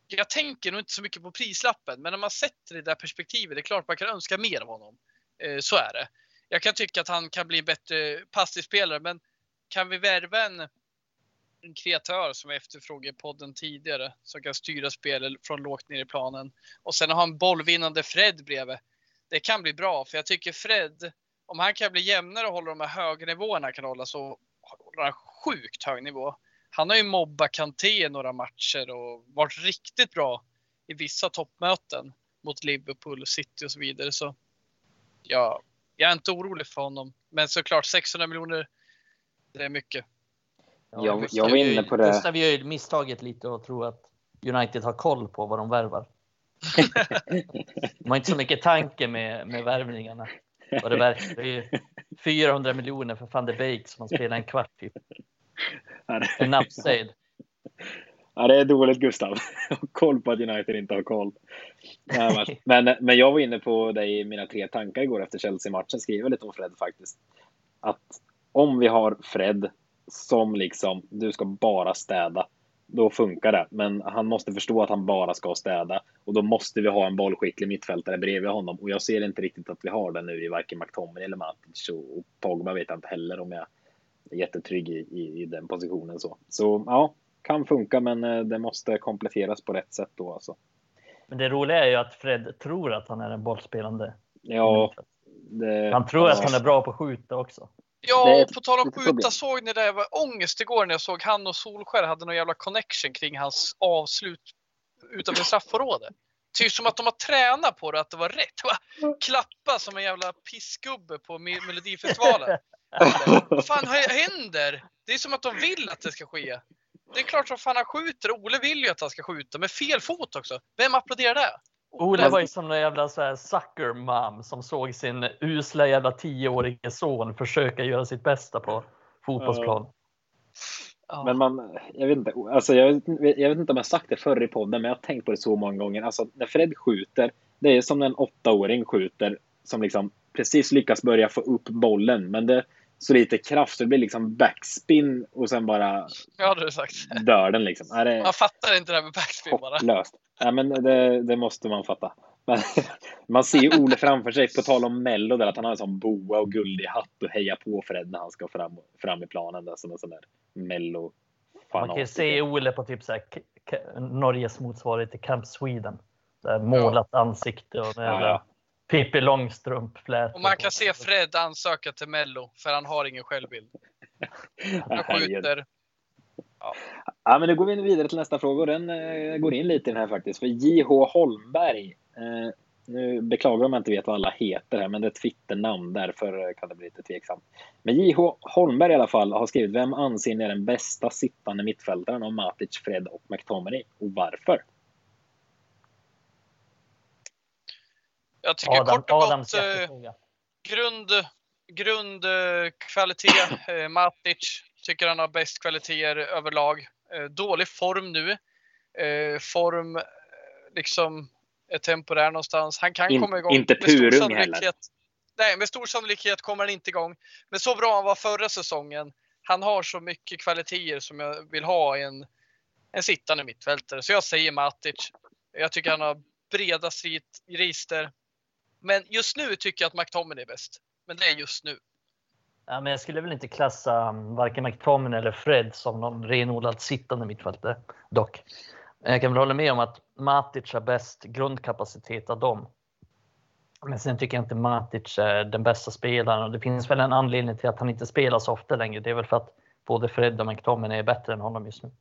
jag tänker nog inte så mycket på prislappen, men när man sätter det där perspektivet, det är klart man kan önska mer av honom. Eh, så är det. Jag kan tycka att han kan bli en bättre passningsspelare, men kan vi värva en, en kreatör som jag efterfrågade i podden tidigare, som kan styra spelet från lågt ner i planen och sen ha en bollvinnande Fred bredvid. Det kan bli bra, för jag tycker Fred, om han kan bli jämnare och hålla de här höga nivåerna kan hålla så håller han sjukt hög nivå han har ju mobbat Kanté i några matcher och varit riktigt bra i vissa toppmöten mot Liverpool, City och så vidare. Så ja, jag är inte orolig för honom. Men såklart 600 miljoner, det är mycket. Ja, jag, jag var inne på det. Gustav gör ju misstaget lite och tror att United har koll på vad de värvar. de har inte så mycket tanke med, med värvningarna. Vad det verkar. Det är 400 miljoner för van de Beek som han spelar en kvart typ. En upside. Ja, det är dåligt Gustav. koll på att United inte har koll. Men, men jag var inne på det i mina tre tankar igår efter Chelsea-matchen, skriver lite om Fred faktiskt. Att om vi har Fred som liksom, du ska bara städa, då funkar det. Men han måste förstå att han bara ska städa och då måste vi ha en bollskicklig mittfältare bredvid honom. Och jag ser inte riktigt att vi har det nu i varken McTominay eller Matic och Pogba vet jag inte heller om jag jättetrygg i, i, i, den positionen. Så. så ja, kan funka, men eh, det måste kompletteras på rätt sätt då. Alltså. Men det roliga är ju att Fred tror att han är en bollspelande. Ja, det, han tror att han är bra på att skjuta också. Ja, och på tal om skjuta, såg ni det? var ångest igår när jag såg han och Solskär hade någon jävla connection kring hans avslut utanför straffområdet. Typ som att de har tränat på det, att det var rätt. Klappa som en jävla pissgubbe på Melodifestivalen. Vad fan händer? Det är som att de vill att det ska ske. Det är klart som fan han skjuter. Ole vill ju att han ska skjuta med fel fot också. Vem applåderar det? Ole var ju som en jävla så här sucker mom som såg sin usla jävla tioårige son försöka göra sitt bästa på fotbollsplan. Ja. Men man, jag vet inte, alltså jag, jag vet inte om jag sagt det förr i podden, men jag har tänkt på det så många gånger. Alltså när Fred skjuter, det är som när en åttaåring skjuter som liksom precis lyckas börja få upp bollen, men det, så lite kraft så det blir liksom backspin och sen bara ja, det sagt. dör den liksom. Är det man fattar inte det här med backspin bara. Hopplöst. Ja, men det, det måste man fatta. Men, man ser ju Ole framför sig, på tal om Mello, där, att han har en sån boa och guldig hatt och hejar på Fred när han ska fram, fram i planen. Där, som en sån där Mello Man kan ju se Ole på typ så här, Norges motsvarighet till Camp Sweden. Där målat ja. ansikte och med ja, ja. Pippi Långstrump Och man kan se Fred ansöka till Mello, för han har ingen självbild. Han skjuter. Ja. ja, men nu går vi vidare till nästa fråga och den eh, går in lite i den här faktiskt. För J.H. Holmberg eh, Nu beklagar om jag inte vet vad alla heter här, men det är ett Twitternamn, därför kan det bli lite tveksamt. Men J.H. Holmberg i alla fall har skrivit, vem anser ni är den bästa sittande mittfältaren av Matic, Fred och McTominay och varför? Jag tycker Adam, kort och gott eh, grund, grundkvalitet. Eh, Matic tycker han har bäst kvaliteter överlag. Eh, dålig form nu. Eh, form liksom är temporär någonstans. Han kan In, komma igång. Inte purung heller. Nej, med stor sannolikhet kommer han inte igång. Men så bra han var förra säsongen. Han har så mycket kvaliteter som jag vill ha i en, en sittande mittfältare. Så jag säger Matic. Jag tycker han har breda register. Men just nu tycker jag att McTominay är bäst. Men det är just nu. Ja, men jag skulle väl inte klassa um, varken McTominay eller Fred som någon renodlad sittande mittfältare dock. Jag kan väl hålla med om att Matic har bäst grundkapacitet av dem. Men sen tycker jag inte Matic är den bästa spelaren och det finns väl en anledning till att han inte spelar så ofta längre. Det är väl för att både Fred och McTominay är bättre än honom just nu.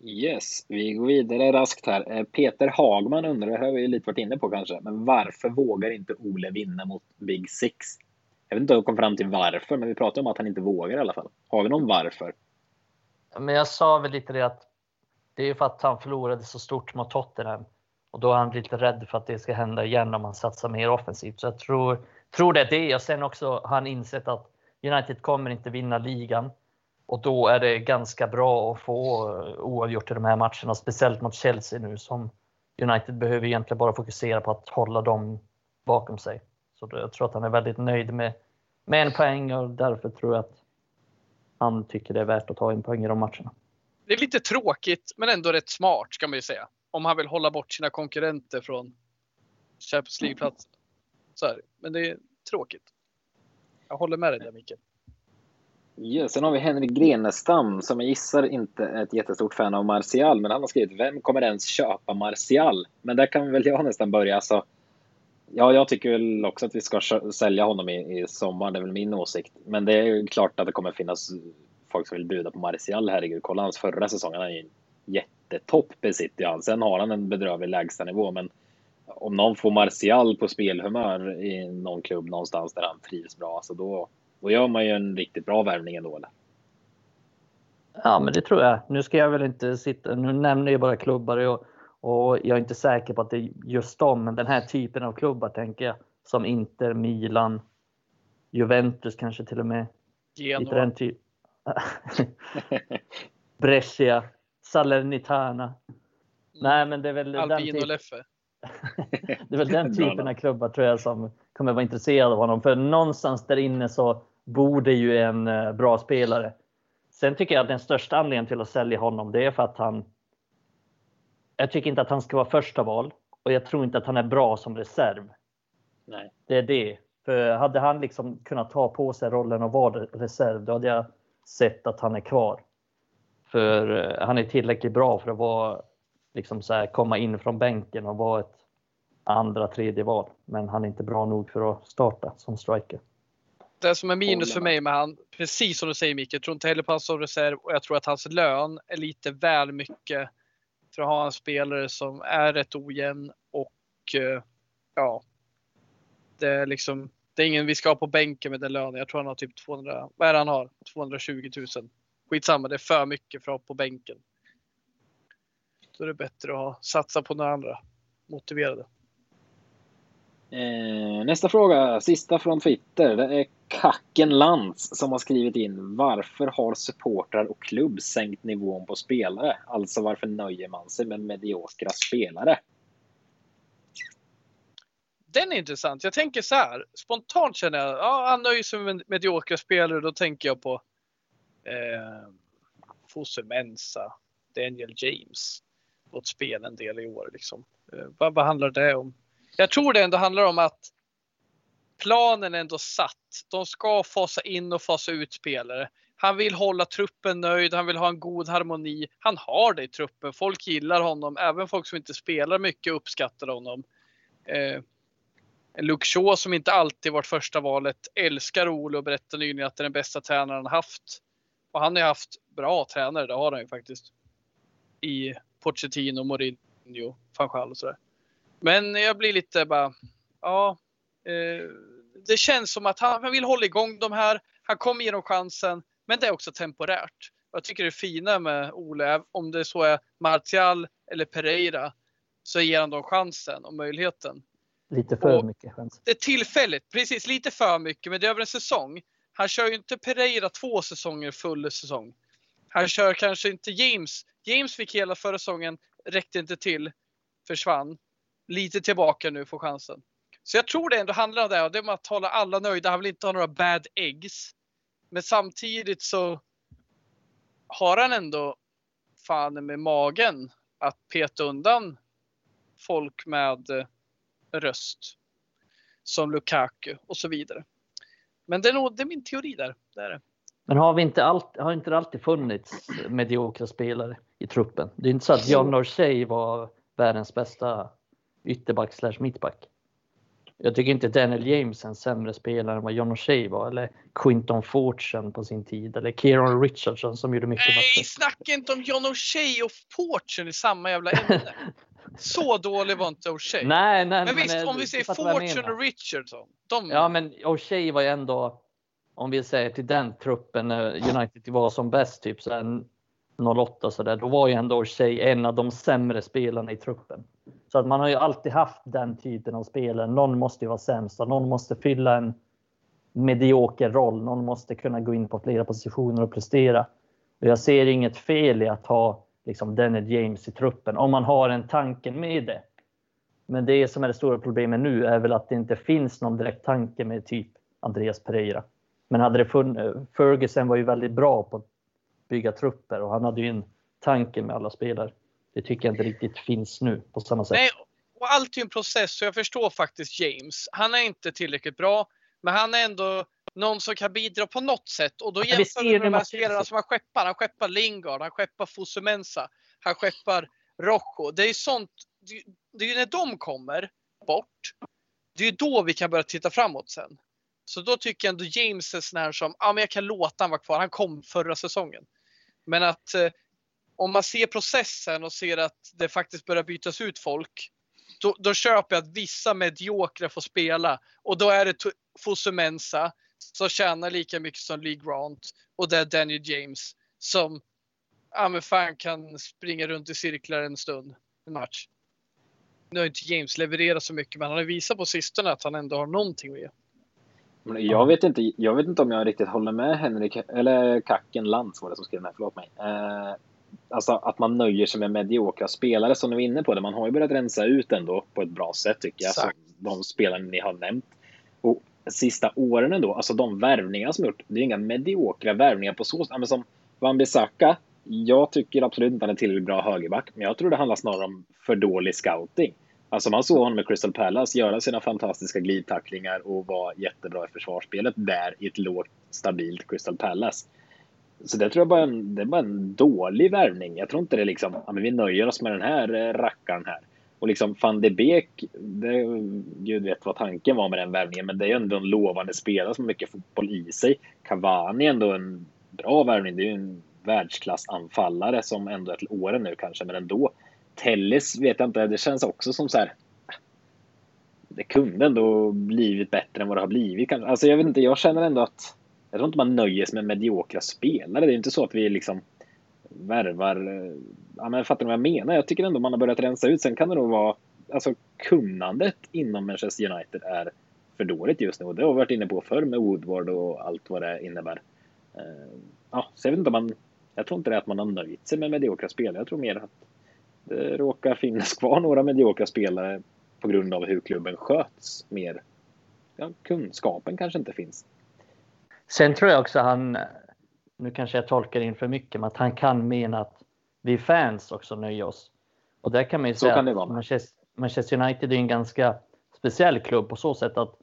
Yes, vi går vidare raskt här. Eh, Peter Hagman undrar, det har vi lite varit inne på kanske, men varför vågar inte Ole vinna mot Big Six? Jag vet inte om jag kom fram till varför, men vi pratar om att han inte vågar i alla fall. Har vi någon varför? Men jag sa väl lite det att det är för att han förlorade så stort mot Tottenham och då är han lite rädd för att det ska hända igen om han satsar mer offensivt. Så jag tror, tror det är det. Och sen också har han insett att United kommer inte vinna ligan och då är det ganska bra att få eh, oavgjort i de här matcherna, speciellt mot Chelsea nu som United behöver egentligen bara fokusera på att hålla dem bakom sig. Så jag tror att han är väldigt nöjd med, med en poäng och därför tror jag att han tycker det är värt att ta en poäng i de matcherna. Det är lite tråkigt men ändå rätt smart kan man ju säga. Om han vill hålla bort sina konkurrenter från Champions League-platsen. Men det är tråkigt. Jag håller med dig där Mikael. Ja, sen har vi Henrik Grenestam som jag gissar inte är ett jättestort fan av Martial, men han har skrivit vem kommer ens köpa Martial? Men där kan väl jag nästan börja. Alltså, ja, jag tycker väl också att vi ska sälja honom i, i sommar, det är väl min åsikt. Men det är ju klart att det kommer finnas folk som vill buda på Martial. Herregud, kolla hans förra säsong, han är ju en jättetopp besitter han. Sen har han en bedrövlig lägstanivå, men om någon får Martial på spelhumör i någon klubb någonstans där han trivs bra, så alltså då då gör man ju en riktigt bra värvning ändå eller? Ja, men det tror jag. Nu ska jag väl inte sitta, nu nämner jag bara klubbar och, och jag är inte säker på att det är just dem, men den här typen av klubbar tänker jag. Som Inter, Milan, Juventus kanske till och med. Genoa. Den typ. Brescia, Salernitana. Mm. Nej, men det är väl Albin den typ... Leffe. det är väl den typen av klubbar tror jag som kommer vara intresserad av honom. För någonstans där inne så borde ju en eh, bra spelare. Sen tycker jag att den största anledningen till att sälja honom, det är för att han. Jag tycker inte att han ska vara första val och jag tror inte att han är bra som reserv. Nej. Det är det. För hade han liksom kunnat ta på sig rollen och vara reserv, då hade jag sett att han är kvar. För eh, han är tillräckligt bra för att vara liksom så här, komma in från bänken och vara ett andra, tredje val. Men han är inte bra nog för att starta som striker. Det som är minus för mig med han, precis som du säger Micke, jag tror inte heller på hans som reserv och jag tror att hans lön är lite väl mycket för att ha en spelare som är rätt ojämn och eh, ja, det är liksom, det är ingen vi ska ha på bänken med den lönen. Jag tror han har typ 200, vad är det han har? 220 000. Skitsamma, det är för mycket för att ha på bänken. Då är det bättre att ha, satsa på några andra motiverade. Eh, nästa fråga, sista från Twitter. Det är Kacken Lantz som har skrivit in. Varför har supportrar och klubb sänkt nivån på spelare? Alltså varför nöjer man sig med mediokra spelare? Den är intressant. Jag tänker så här. Spontant känner jag, ja han nöjer sig med mediokra spelare. Då tänker jag på eh, Fosse Mensa, Daniel James. Fått spela en del i år liksom. Eh, vad, vad handlar det om? Jag tror det ändå handlar om att planen är ändå satt. De ska fasa in och fasa ut spelare. Han vill hålla truppen nöjd, han vill ha en god harmoni. Han har det i truppen. Folk gillar honom. Även folk som inte spelar mycket uppskattar honom. Eh, Luke Shaw som inte alltid varit första valet älskar Ole och berättar nyligen att det är den bästa tränaren han haft. Och han har haft bra tränare, det har han ju faktiskt. I Pochettino, Mourinho, van Gaal och sådär. Men jag blir lite bara, ja. Eh, det känns som att han, vill hålla igång de här. Han kommer ge dem chansen, men det är också temporärt. Jag tycker det fina med Ole, om det så är Martial eller Pereira, så ger han dem chansen och möjligheten. Lite för och mycket chans. Det är tillfälligt, precis lite för mycket, men det är över en säsong. Han kör ju inte Pereira två säsonger full säsong. Han kör kanske inte James. James fick hela förra säsongen, räckte inte till, försvann. Lite tillbaka nu, får chansen. Så jag tror det ändå handlar om det, och det är att hålla alla nöjda. Han vill inte ha några bad eggs. Men samtidigt så har han ändå fan med magen att peta undan folk med eh, röst. Som Lukaku och så vidare. Men det är nog det är min teori där. Det är det. Men har, vi inte alltid, har inte alltid funnits mediokra spelare i truppen? Det är inte så att John O'Shea var världens bästa ytterback slash mittback. Jag tycker inte Daniel James är en sämre spelare än vad John O'Shea var, eller Quinton Fortune på sin tid, eller Kieran Richardson som gjorde mycket Nej, matcher. snacka inte om John O'Shea och Fortune i samma jävla ämne. Så dålig var inte O'Shea. Nej, nej, men visst, men, om vi säger Fortune och Richardson. De... Ja, men O'Shea var ju ändå, om vi säger till den truppen när United var som bäst, typ så här 08 så där, då var ju ändå O'Shea en av de sämre spelarna i truppen. Så att man har ju alltid haft den typen av spelare. Någon måste ju vara sämst och någon måste fylla en medioker roll. Någon måste kunna gå in på flera positioner och prestera. Och jag ser inget fel i att ha liksom Daniel James i truppen om man har en tanke med det. Men det som är det stora problemet nu är väl att det inte finns någon direkt tanke med typ Andreas Pereira. Men hade det funnits, Ferguson var ju väldigt bra på att bygga trupper och han hade ju en tanke med alla spelare. Det tycker jag inte riktigt finns nu på samma sätt. Nej, och allt är en process så jag förstår faktiskt James. Han är inte tillräckligt bra, men han är ändå någon som kan bidra på något sätt. Och då jämför vi med de här spelarna som han skeppar. Han skeppar Lingard, han skeppar Fosumensa, han skeppar Rojo. Det är sånt, det är ju när de kommer bort, det är ju då vi kan börja titta framåt sen. Så då tycker jag ändå James är sån här som, ja men jag kan låta han vara kvar. Han kom förra säsongen. Men att eh, om man ser processen och ser att det faktiskt börjar bytas ut folk, då, då köper jag att vissa mediokra får spela och då är det Fosumensa som tjänar lika mycket som Lee Grant och det är Daniel James som ja, men fan kan springa runt i cirklar en stund, en match. Nu har inte James levererat så mycket, men han har visat på sistone att han ändå har någonting med. Jag vet inte, jag vet inte om jag riktigt håller med Henrik, eller Kacken Lantz var det som skrev den här, förlåt mig. Eh, alltså att man nöjer sig med mediokra spelare som du är inne på. Det. Man har ju börjat rensa ut ändå på ett bra sätt tycker jag. Alltså, de spelarna ni har nämnt. Och sista åren ändå, alltså de värvningar som gjort, det är inga mediokra värvningar på så sätt. Som Van Bissaka, jag tycker absolut inte han är tillräckligt bra högerback, men jag tror det handlar snarare om för dålig scouting. Alltså man såg honom med Crystal Palace göra sina fantastiska glidtacklingar och vara jättebra i försvarsspelet där i ett lågt stabilt Crystal Palace. Så det tror jag bara en, det är bara en dålig värvning. Jag tror inte det är liksom, ja, men vi nöjer oss med den här eh, rackaren här. Och liksom van de Beek, det, gud vet vad tanken var med den värvningen, men det är ju ändå en lovande spelare som har mycket fotboll i sig. Cavani är ändå en bra värvning. Det är ju en världsklassanfallare som ändå är till åren nu kanske, men ändå. Tellis vet jag inte, det känns också som så här. Det kunde ändå blivit bättre än vad det har blivit. Alltså jag vet inte, jag känner ändå att jag tror inte man nöjer sig med mediokra spelare. Det är inte så att vi liksom värvar. Eh, ja, men fattar ni vad jag menar? Jag tycker ändå man har börjat rensa ut. Sen kan det nog vara alltså kunnandet inom Manchester United är för dåligt just nu och det har vi varit inne på förr med Woodward och allt vad det innebär. Eh, ja, så jag vet inte om man. Jag tror inte det är att man har nöjt sig med mediokra spelare. Jag tror mer att det råkar finnas kvar några mediokra spelare på grund av hur klubben sköts mer. Ja, kunskapen kanske inte finns. Sen tror jag också han, nu kanske jag tolkar in för mycket, men att han kan mena att vi fans också nöjer oss. Och där kan man ju så säga att Manchester, Manchester United är en ganska speciell klubb på så sätt att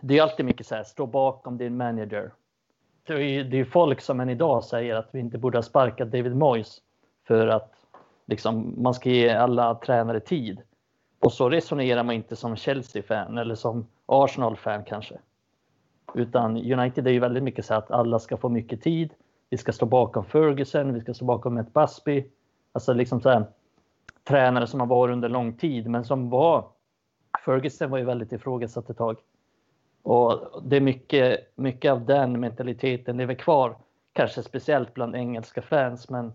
det är alltid mycket så här, stå bakom din manager. Det är ju det är folk som än idag säger att vi inte borde ha sparkat David Moyes för att liksom, man ska ge alla tränare tid. Och så resonerar man inte som Chelsea-fan eller som Arsenal-fan kanske. Utan United är ju väldigt mycket så att alla ska få mycket tid. Vi ska stå bakom Ferguson, vi ska stå bakom ett Busby. Alltså liksom så här, tränare som har varit under lång tid, men som var Ferguson var ju väldigt ifrågasatt ett tag. Och det är mycket, mycket av den mentaliteten lever kvar, kanske speciellt bland engelska fans, men,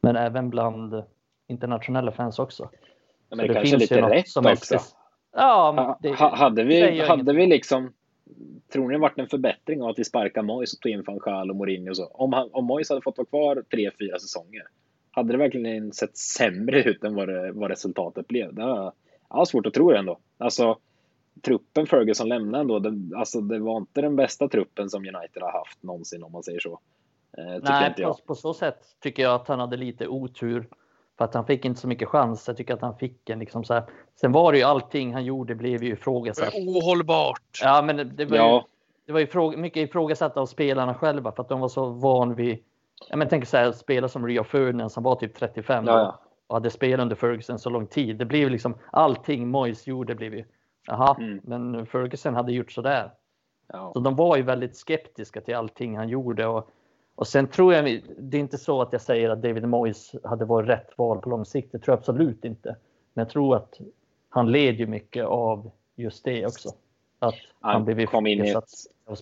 men även bland internationella fans också. Ja, men det, det kanske är lite rätt också. Ja, det, ha, hade vi, hade vi liksom Tror ni det varit en förbättring av att vi sparkar Moyes och tog in van Gaal och Mourinho och så? Om, han, om Moyes hade fått vara kvar tre, fyra säsonger, hade det verkligen sett sämre ut än vad, det, vad resultatet blev? Det har, jag svårt att tro det ändå. Alltså, truppen Ferguson lämnade ändå, det, alltså, det var inte den bästa truppen som United har haft någonsin om man säger så. Eh, Nej, på, på, så sätt tycker jag att han hade lite otur för att han fick inte så mycket chans. Jag tycker att han fick en liksom så här. Sen var det ju allting han gjorde blev ju ifrågasatt. Ohållbart. Ja, men det var ja. ju, det var ju fråga, mycket ifrågasatt av spelarna själva för att de var så van vid. Ja, men tänk så här spela som Rio Ferdinand som var typ 35 ja, ja. och hade spelat under Ferguson så lång tid. Det blev liksom allting Moyes gjorde blev ju. Jaha, mm. men Ferguson hade gjort så där. Ja. Så de var ju väldigt skeptiska till allting han gjorde och och sen tror jag, det är inte så att jag säger att David Moyes hade varit rätt val på lång sikt. Det tror jag absolut inte. Men jag tror att han led ju mycket av just det också. Att han, han blev kom in i ett,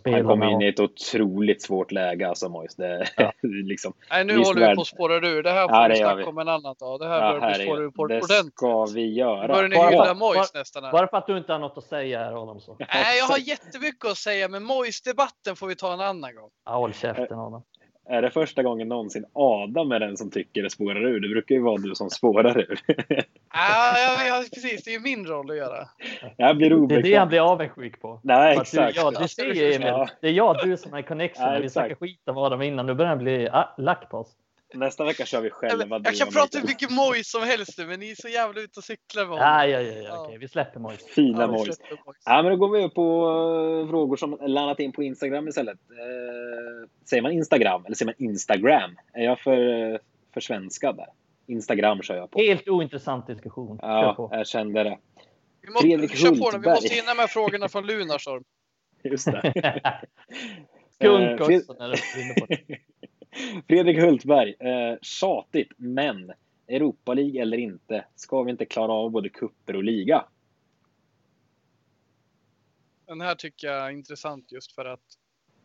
han kom in i ett otroligt svårt läge alltså Moyes. Det, ja. liksom, Nej, nu håller vi på att spåra ur. Det här får ja, vi snacka om en annan dag. Det här ja, börjar vi spåra ur på ordentligt. Det ska vi göra. Nu börjar ni hylla Moyes nästan. Här. Bara för att du inte har något att säga här Adam. Så. Nej, jag har jättemycket att säga, men Moyes-debatten får vi ta en annan gång. Ja, håll käften Adam. Är det första gången någonsin Adam är den som tycker det spårar ur? Det brukar ju vara du som spårar ur. ja, ja, precis. Det är min roll att göra. Jag blir obekväm. Det är det han blir avundsjuk på. Nej, exakt. Du, ja, du ser ju Emil. Det är jag du som är connection. Ja, vi snackar skit om Adam innan. Nu börjar han bli lack på oss. Nästa vecka kör vi själva. Jag, kan prata hur mycket mojs som helst nu, men ni är så jävla ute och cyklar med honom. Ja, ja, ja, ja. Okej, vi släpper mojs. Fina ja, mojs. Ja, men då går vi upp på uh, frågor som landat in på Instagram istället. Uh, säger man Instagram eller säger man Instagram? Är jag för, uh, för svenskad där? Instagram kör jag på. Helt ointressant diskussion. Ja, jag kände det. Vi måste, Fredrik kör Hultberg. Vi måste hinna med frågorna från Lunarstorm. Just det. Skunk också Fredrik Hultberg, eh, tjatigt, men Europa League eller inte, ska vi inte klara av både kupper och liga? Den här tycker jag är intressant just för att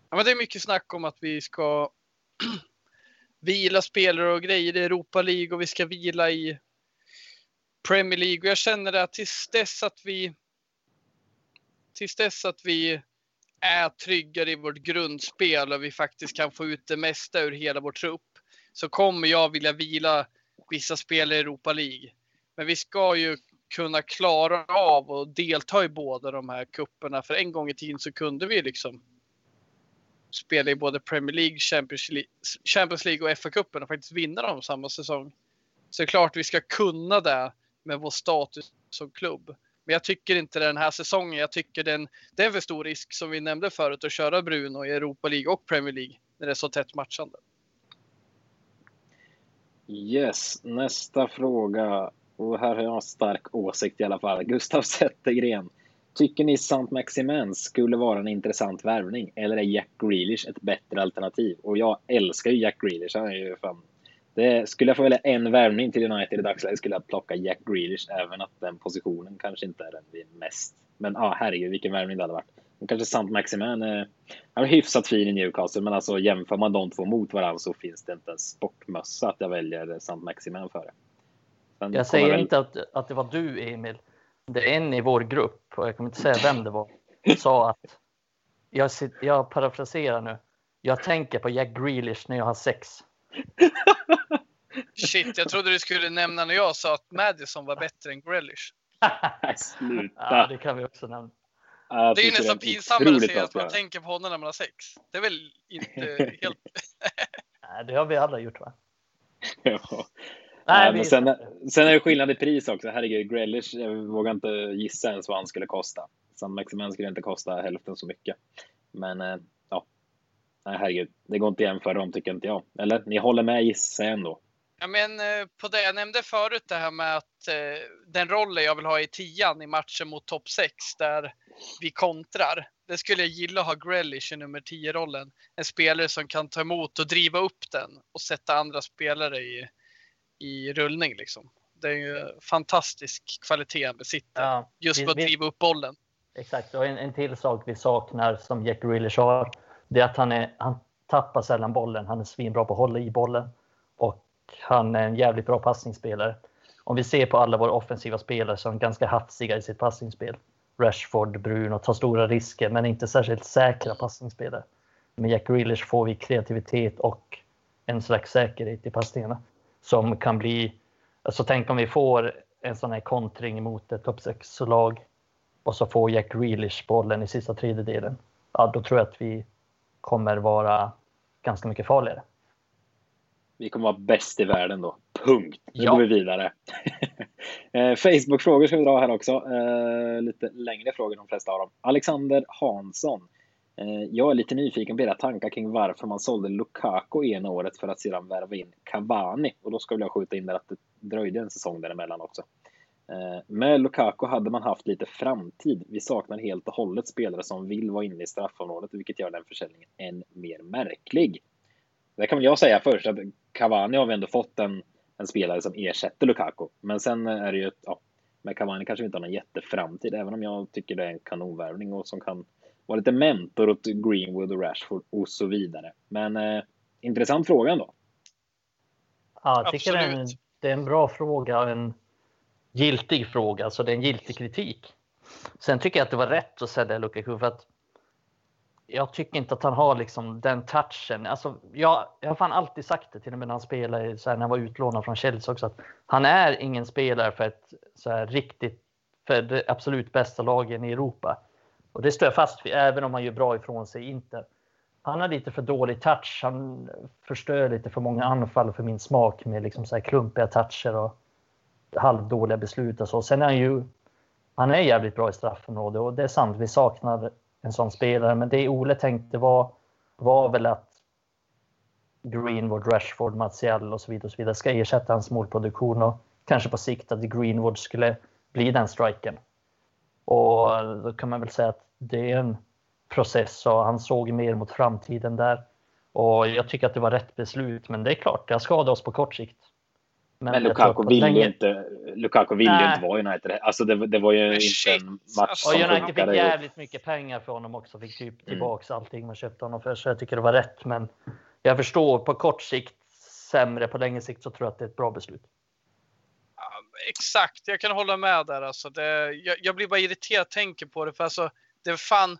ja, men det är mycket snack om att vi ska vila spelare och grejer i Europa League och vi ska vila i Premier League och jag känner att tills dess att vi tills dess att vi är tryggare i vårt grundspel och vi faktiskt kan få ut det mesta ur hela vår trupp så kommer jag vilja vila vissa spel i Europa League. Men vi ska ju kunna klara av och delta i båda de här kupperna. För en gång i tiden så kunde vi liksom spela i både Premier League, Champions League, Champions League och FA-cupen och faktiskt vinna dem samma säsong. Så det är klart vi ska kunna det med vår status som klubb. Men jag tycker inte den här säsongen. Jag tycker den, det är för stor risk som vi nämnde förut att köra Bruno i Europa League och Premier League när det är så tätt matchande. Yes, nästa fråga. Och här har jag en stark åsikt i alla fall. Gustav Zettergren. Tycker ni Sant Maximens skulle vara en intressant värvning eller är Jack Grealish ett bättre alternativ? Och jag älskar ju Jack Grealish. Han är ju fan det, skulle jag få välja en värvning till United i dagsläget skulle jag plocka Jack Grealish, även att den positionen kanske inte är den vi mest. Men ja, ah, herregud vilken värvning det hade varit. Och kanske Sant Maximin, eh, han är hyfsat fin i Newcastle, men alltså jämför man de två mot varandra så finns det inte en sportmössa att jag väljer Sant Maximin före. Sen jag säger väl... inte att, att det var du Emil. Det är en i vår grupp, och jag kommer inte säga vem det var, sa att jag, jag parafraserar nu. Jag tänker på Jack Grealish när jag har sex. Shit, jag trodde du skulle nämna när jag sa att Madison var bättre än Grealish. Sluta! Ja, det kan vi också nämna. det är ju nästan pinsammare att säga att man tänker på honom när man har sex. Det är väl inte helt... Nej, det har vi alla gjort va? ja. Nej, men sen, sen är det skillnad i pris också. Herregud, Grealish, jag vågar inte gissa ens vad han skulle kosta. San Maximan skulle inte kosta hälften så mycket. Men eh, Nej, herregud. Det går inte att jämföra dem tycker inte jag. Eller? Ni håller med gissar jag ändå. Ja, men eh, på det jag nämnde förut, det här med att eh, den rollen jag vill ha i tian i matchen mot topp 6 där vi kontrar. Det skulle jag gilla att ha Grealish i nummer 10-rollen. En spelare som kan ta emot och driva upp den och sätta andra spelare i, i rullning liksom. Det är ju fantastisk kvalitet han besitter. Ja, just på att driva upp bollen. Exakt, och en, en till sak vi saknar som Jack Grealish har, det är att han, är, han tappar sällan bollen. Han är svinbra på att hålla i bollen och han är en jävligt bra passningsspelare. Om vi ser på alla våra offensiva spelare som är ganska hafsiga i sitt passningsspel. Rashford, Bruno tar stora risker men inte särskilt säkra passningsspelare. Med Jack Grealish får vi kreativitet och en slags säkerhet i passningarna som kan bli. Alltså tänk om vi får en sån här kontring mot ett topp 6-lag och så får Jack Grealish bollen i sista tredjedelen. Ja, då tror jag att vi kommer vara ganska mycket farligare. Vi kommer vara bäst i världen då. Punkt. Nu ja. går vi vidare. Eh, Facebook-frågor ska vi dra här också. Eh, lite längre frågor de flesta av dem. Alexander Hansson. Eh, jag är lite nyfiken på era tankar kring varför man sålde Lukaku ena året för att sedan värva in Cavani. Och då ska jag skjuta in där att det dröjde en säsong däremellan också. Med Lukaku hade man haft lite framtid. Vi saknar helt och hållet spelare som vill vara inne i straffområdet, vilket gör den försäljningen än mer märklig. Det kan väl jag säga först att Cavani har vi ändå fått en, en spelare som ersätter Lukaku. Men sen är det ju, ja, med Cavani kanske vi inte har någon jätteframtid, även om jag tycker det är en kanonvärvning och som kan vara lite mentor åt Greenwood och Rashford och så vidare. Men eh, intressant fråga ändå. Ja, jag tycker det är, en, det är en bra fråga, en giltig fråga, så det är en giltig kritik. Sen tycker jag att det var rätt att sälja Lukaku för att jag tycker inte att han har liksom den touchen. Alltså, jag, jag har fan alltid sagt det till och med när han spelade, så här, när han var utlånad från Chelsea också, att han är ingen spelare för ett så här, riktigt, för det absolut bästa lagen i Europa. Och det står jag fast vid, även om han gör bra ifrån sig inte. Han har lite för dålig touch. Han förstör lite för många anfall för min smak med liksom så här klumpiga toucher och halvdåliga beslut och så. Sen är han ju, han är jävligt bra i straffområdet och det är sant, vi saknar en sån spelare. Men det Ole tänkte var, var väl att Greenwood, Rashford, Martial och så vidare, och så vidare ska ersätta hans målproduktion och kanske på sikt att Greenwood skulle bli den striken. Och då kan man väl säga att det är en process och han såg mer mot framtiden där. Och jag tycker att det var rätt beslut, men det är klart, det har skadat oss på kort sikt. Men, men Lukaku ville länge... inte, Lukaku ville ju inte vara United. Alltså det, det var ju men inte shit. en match Och United fick jävligt mycket pengar för honom också. Fick typ tillbaks mm. allting man köpte honom för. Så jag tycker det var rätt. Men jag förstår på kort sikt sämre. På längre sikt så tror jag att det är ett bra beslut. Ja, exakt, jag kan hålla med där. Alltså det, jag, jag blir bara irriterad tänker på det. För alltså, det fan,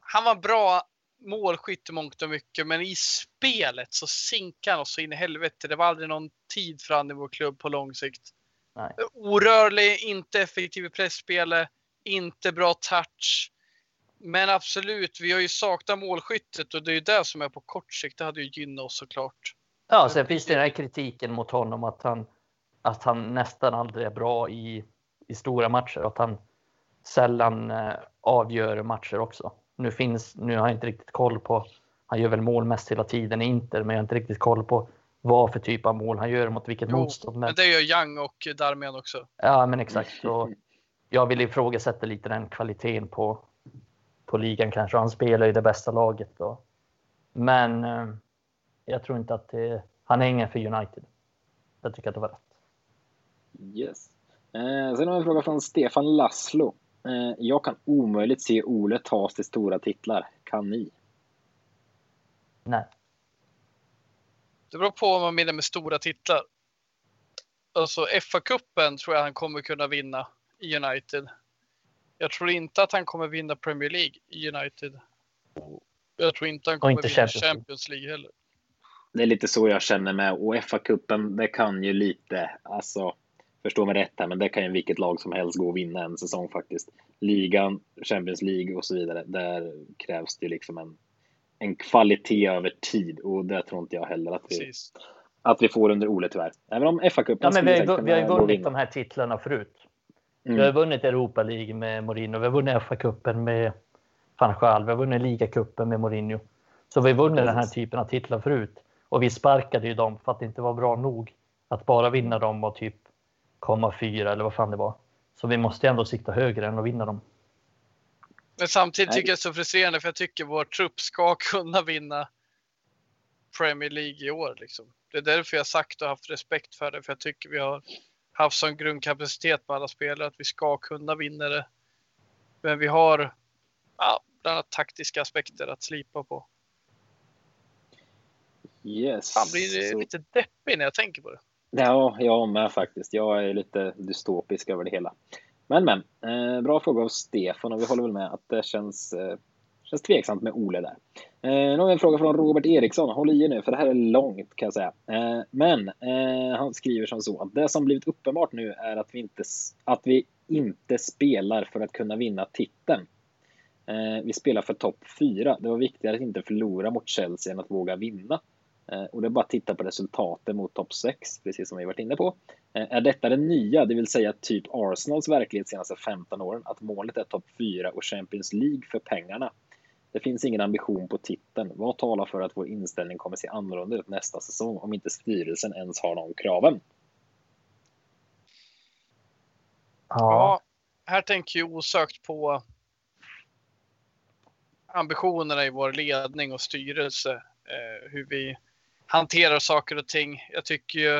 han var bra målskytt i mångt och mycket, men i spelet så sinkar han oss in i helvete. Det var aldrig någon tid för han i vår klubb på lång sikt. Nej. Orörlig, inte effektiv i pressspelet, inte bra touch. Men absolut, vi har ju saknat målskyttet och det är ju det som är på kort sikt. Det hade ju gynnat oss såklart. Ja, sen finns det den här kritiken mot honom att han, att han nästan aldrig är bra i, i stora matcher. Att han sällan eh, avgör matcher också. Nu finns, nu har jag inte riktigt koll på, han gör väl mål mest hela tiden i Inter, men jag har inte riktigt koll på vad för typ av mål han gör mot vilket jo, motstånd. Men det gör Young och Darmian också. Ja, men exakt. Och jag vill ifrågasätta lite den kvaliteten på, på ligan kanske. Han spelar i det bästa laget. Då. Men eh, jag tror inte att det, han är ingen för United. Jag tycker att det var rätt. Yes. Eh, sen har vi en fråga från Stefan Laslo. Eh, jag kan omöjligt se Ole tas till stora titlar. Kan ni? Nej. Det beror på vad man menar med stora titlar. Alltså FA-cupen tror jag han kommer kunna vinna i United. Jag tror inte att han kommer vinna Premier League i United. Jag tror inte han kommer inte vinna Champions League heller. Det är lite så jag känner med. Och FA-cupen, det kan ju lite, alltså förstå mig rätt här, men det kan ju vilket lag som helst gå och vinna en säsong faktiskt. Ligan, Champions League och så vidare, där krävs det liksom en, en kvalitet över tid och det tror inte jag heller att vi, att vi får under Ole tyvärr. Även om FA-cupen ja, men vi, har, vi har ju vunnit de här titlarna förut. Mm. Vi har vunnit Europa League med Mourinho, vi har vunnit FA-cupen med van Gaal, vi har vunnit ligacupen med Mourinho. Så vi har vunnit den här typen av titlar förut. Och vi sparkade ju dem för att det inte var bra nog att bara vinna dem och typ komma fyra eller vad fan det var. Så vi måste ändå sikta högre än att vinna dem. Men samtidigt tycker jag det är så frustrerande för jag tycker vår trupp ska kunna vinna Premier League i år. Liksom. Det är därför jag sagt och haft respekt för det, för jag tycker vi har haft sån grundkapacitet på alla spelare att vi ska kunna vinna det. Men vi har ja, bland annat taktiska aspekter att slipa på. Yes. Man blir så... lite deppig när jag tänker på det. Ja, jag med faktiskt. Jag är lite dystopisk över det hela. Men men, eh, bra fråga av Stefan och vi håller väl med att det känns, eh, känns tveksamt med Ole där. Eh, nu har vi en fråga från Robert Eriksson. Håll i er nu för det här är långt kan jag säga. Eh, men eh, han skriver som så att det som blivit uppenbart nu är att vi inte, att vi inte spelar för att kunna vinna titeln. Eh, vi spelar för topp 4. Det var viktigare att inte förlora mot Chelsea än att våga vinna. Eh, och det är bara att titta på resultaten mot topp 6, precis som vi varit inne på. Eh, är detta det nya, det vill säga typ Arsenals verklighet senaste 15 åren, att målet är topp 4 och Champions League för pengarna? Det finns ingen ambition på titeln. Vad talar för att vår inställning kommer se annorlunda ut nästa säsong om inte styrelsen ens har de kraven? Ja, här tänker jag osökt på ambitionerna i vår ledning och styrelse. Eh, hur vi hanterar saker och ting. Jag tycker ju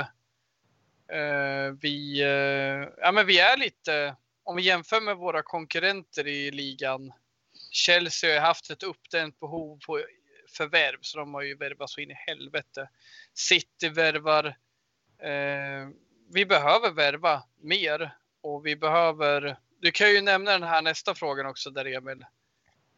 eh, vi, eh, ja, men vi är lite, om vi jämför med våra konkurrenter i ligan. Chelsea har haft ett uppdämt behov på förvärv så de har ju värvat så in i helvete. City värvar. Eh, vi behöver värva mer och vi behöver. Du kan ju nämna den här nästa frågan också där Emil.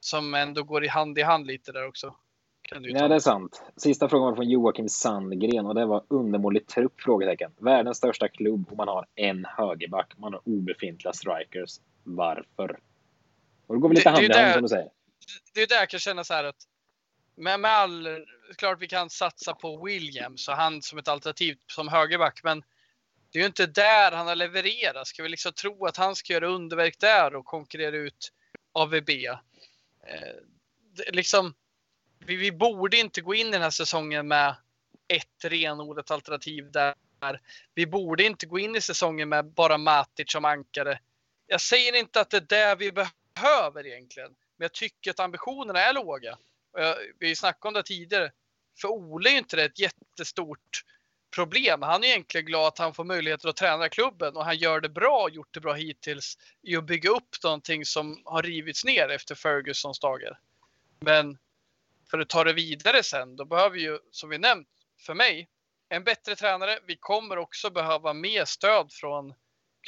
Som ändå går i hand i hand lite där också. Kan du Nej, det är sant. Sista frågan var från Joakim Sandgren och det var undermålig trupp? Frågetecken. Världens största klubb och man har en högerback. Man har obefintliga strikers. Varför? Och det går väl lite hand i hand som du säger. Det är där jag kan känna så här att med, med all, klart vi kan satsa på Williams och han som ett alternativ som högerback, men det är ju inte där han har levererat. Ska vi liksom tro att han ska göra underverk där och konkurrera ut AVB? Eh, liksom, vi, vi borde inte gå in i den här säsongen med ett renodlat alternativ där. Vi borde inte gå in i säsongen med bara Matic som ankare. Jag säger inte att det är det vi behöver egentligen, men jag tycker att ambitionerna är låga. Jag, vi snackade om det tidigare. För Ole är ju inte det ett jättestort problem. Han är egentligen glad att han får möjligheter att träna klubben och han gör det bra, gjort det bra hittills i att bygga upp någonting som har rivits ner efter Fergusons dagar. Men för att ta det vidare sen, då behöver vi ju, som vi nämnt, för mig, en bättre tränare. Vi kommer också behöva mer stöd från